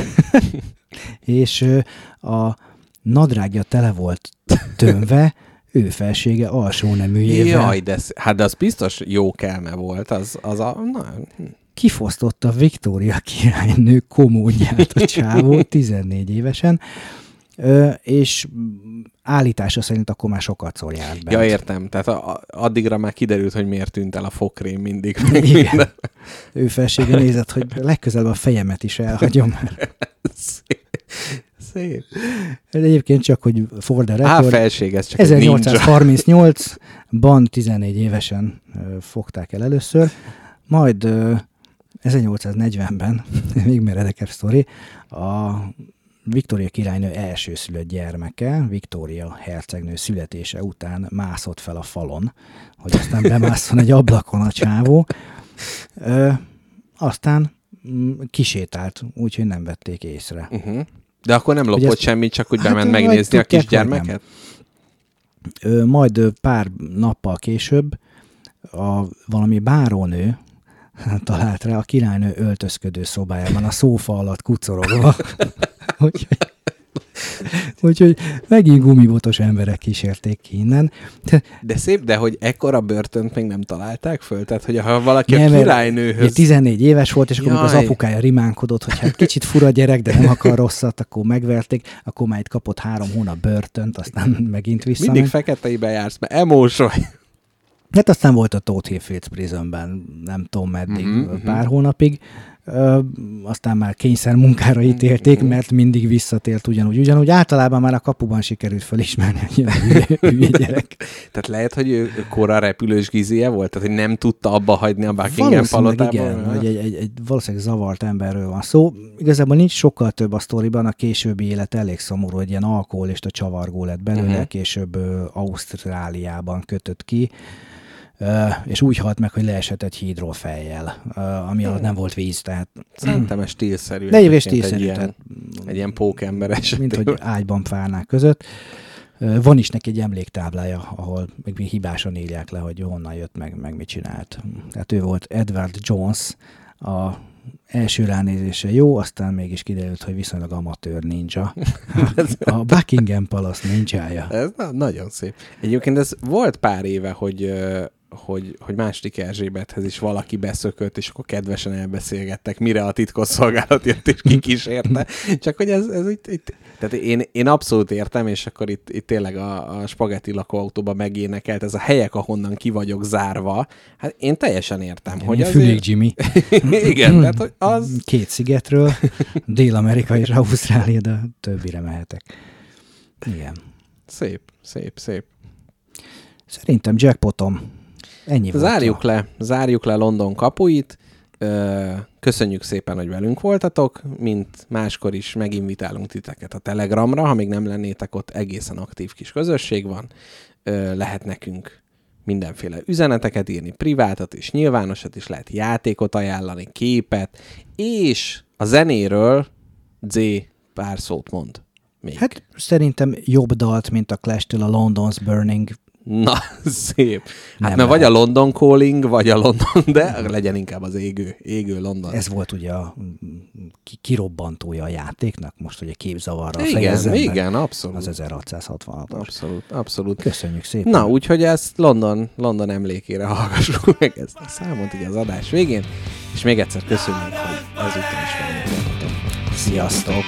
és a nadrágja tele volt tömve, ő felsége alsó neműjével. Jaj, de, hát de az biztos jó kelme volt, az, az a, na, hm. kifosztotta Viktória királynő komódját a csávó 14 évesen, és állítása szerint akkor már sokat szor járt bent. ja értem, tehát a, a, addigra már kiderült, hogy miért tűnt el a fokrém mindig. Igen. Ő felsége nézett, hogy legközelebb a fejemet is elhagyom már. Szép. Szép. Ez egyébként csak, hogy for the Á, record, felség, ez csak egy ninja. 1838-ban 14 évesen fogták el először, majd ö, 1840-ben, még meredekebb sztori, a Viktória királynő elsőszülött gyermeke, Viktória hercegnő születése után mászott fel a falon, hogy aztán bemásszon egy ablakon a csávó. Ö, aztán mm, kisétált, úgyhogy nem vették észre. Uh-huh. De akkor nem lopott ezt- semmit, csak úgy Hát, bement megnézni a kisgyermeket? Ö, majd pár nappal később a valami bárónő talált rá a királynő öltözködő szobájában, a szófa alatt kucorogva. úgyhogy, úgyhogy megint gumibotos emberek kísérték ki innen. De szép, de hogy ekkora börtönt még nem találták föl? Tehát, hogy ha valaki nem, a királynőhöz... ugye 14 éves volt, és akkor amikor az Jaj. apukája rimánkodott, hogy hát kicsit fura gyerek, de nem akar rosszat, akkor megverték, akkor már itt kapott három hónap börtönt, aztán megint visszament. Mindig feketeiben jársz, mert emós vagy. Hát aztán volt a Tóth Hill Fields Prisonben, nem tudom meddig, mhm. pár hónapig. Aztán már kényszer munkára ítélték, mert mindig visszatért ugyanúgy. Ugyanúgy általában már a kapuban sikerült felismerni, hogy hülye, gyerek. Tehát lehet, hogy ő kora repülős gizie volt? Tehát, hogy nem tudta abba hagyni a Buckingham palotában? igen, hogy egy, egy, egy valószínűleg zavart emberről van szó. Igazából nincs sokkal több a sztoriban, a későbbi élet elég szomorú, hogy ilyen alkoholista csavargó lett belőle, uh-huh. később Ausztráliában kötött ki, és úgy halt meg, hogy leesett egy hídról fejjel, ami alatt nem volt víz, tehát Szerintem ez stílszerű. De egyébként stílszerű, Egy ilyen, tehát egy ilyen pókember esetében. mint hogy ágyban párnák között. Van is neki egy emléktáblája, ahol még hibásan írják le, hogy honnan jött, meg, meg mit csinált. Tehát ő volt Edward Jones, a első ránézése jó, aztán mégis kiderült, hogy viszonylag amatőr ninja. A Buckingham Palace ninjája. Ez na, nagyon szép. Egyébként ez volt pár éve, hogy, hogy, hogy második Erzsébethez is valaki beszökött, és akkor kedvesen elbeszélgettek, mire a titkosszolgálat jött és kikísérte. Csak hogy ez, ez itt, itt tehát én, én abszolút értem, és akkor itt, itt tényleg a, a spagetti lakóautóba megénekelt, ez a helyek, ahonnan ki vagyok zárva. Hát én teljesen értem, hogy Hogy azért... Fülig Jimmy. Igen, tehát hogy az... Két szigetről, Dél-Amerika és Ausztrália, de többire mehetek. Igen. Szép, szép, szép. Szerintem jackpotom. Ennyi volt. Zárjuk le, zárjuk le London kapuit. Köszönjük szépen, hogy velünk voltatok, mint máskor is meginvitálunk titeket a Telegramra, ha még nem lennétek ott, egészen aktív kis közösség van. Lehet nekünk mindenféle üzeneteket írni, privátat és nyilvánosat is, lehet játékot ajánlani, képet, és a zenéről Z pár szót mond. Még. Hát szerintem jobb dalt, mint a Clash-től a London's Burning. Na, szép. Hát Nem mert vagy a London Calling, vagy a London, de legyen inkább az égő, égő London. Ez volt ugye a ki- kirobbantója a játéknak, most ugye képzavarra igen, fejezem igen, abszolút. Az 1666-os. Abszolút, abszolút. Köszönjük szépen. Na, úgyhogy ezt London, London emlékére hallgassuk meg ezt a számot így az adás végén, és még egyszer köszönjük, hogy ezúttal is voltatok. Sziasztok!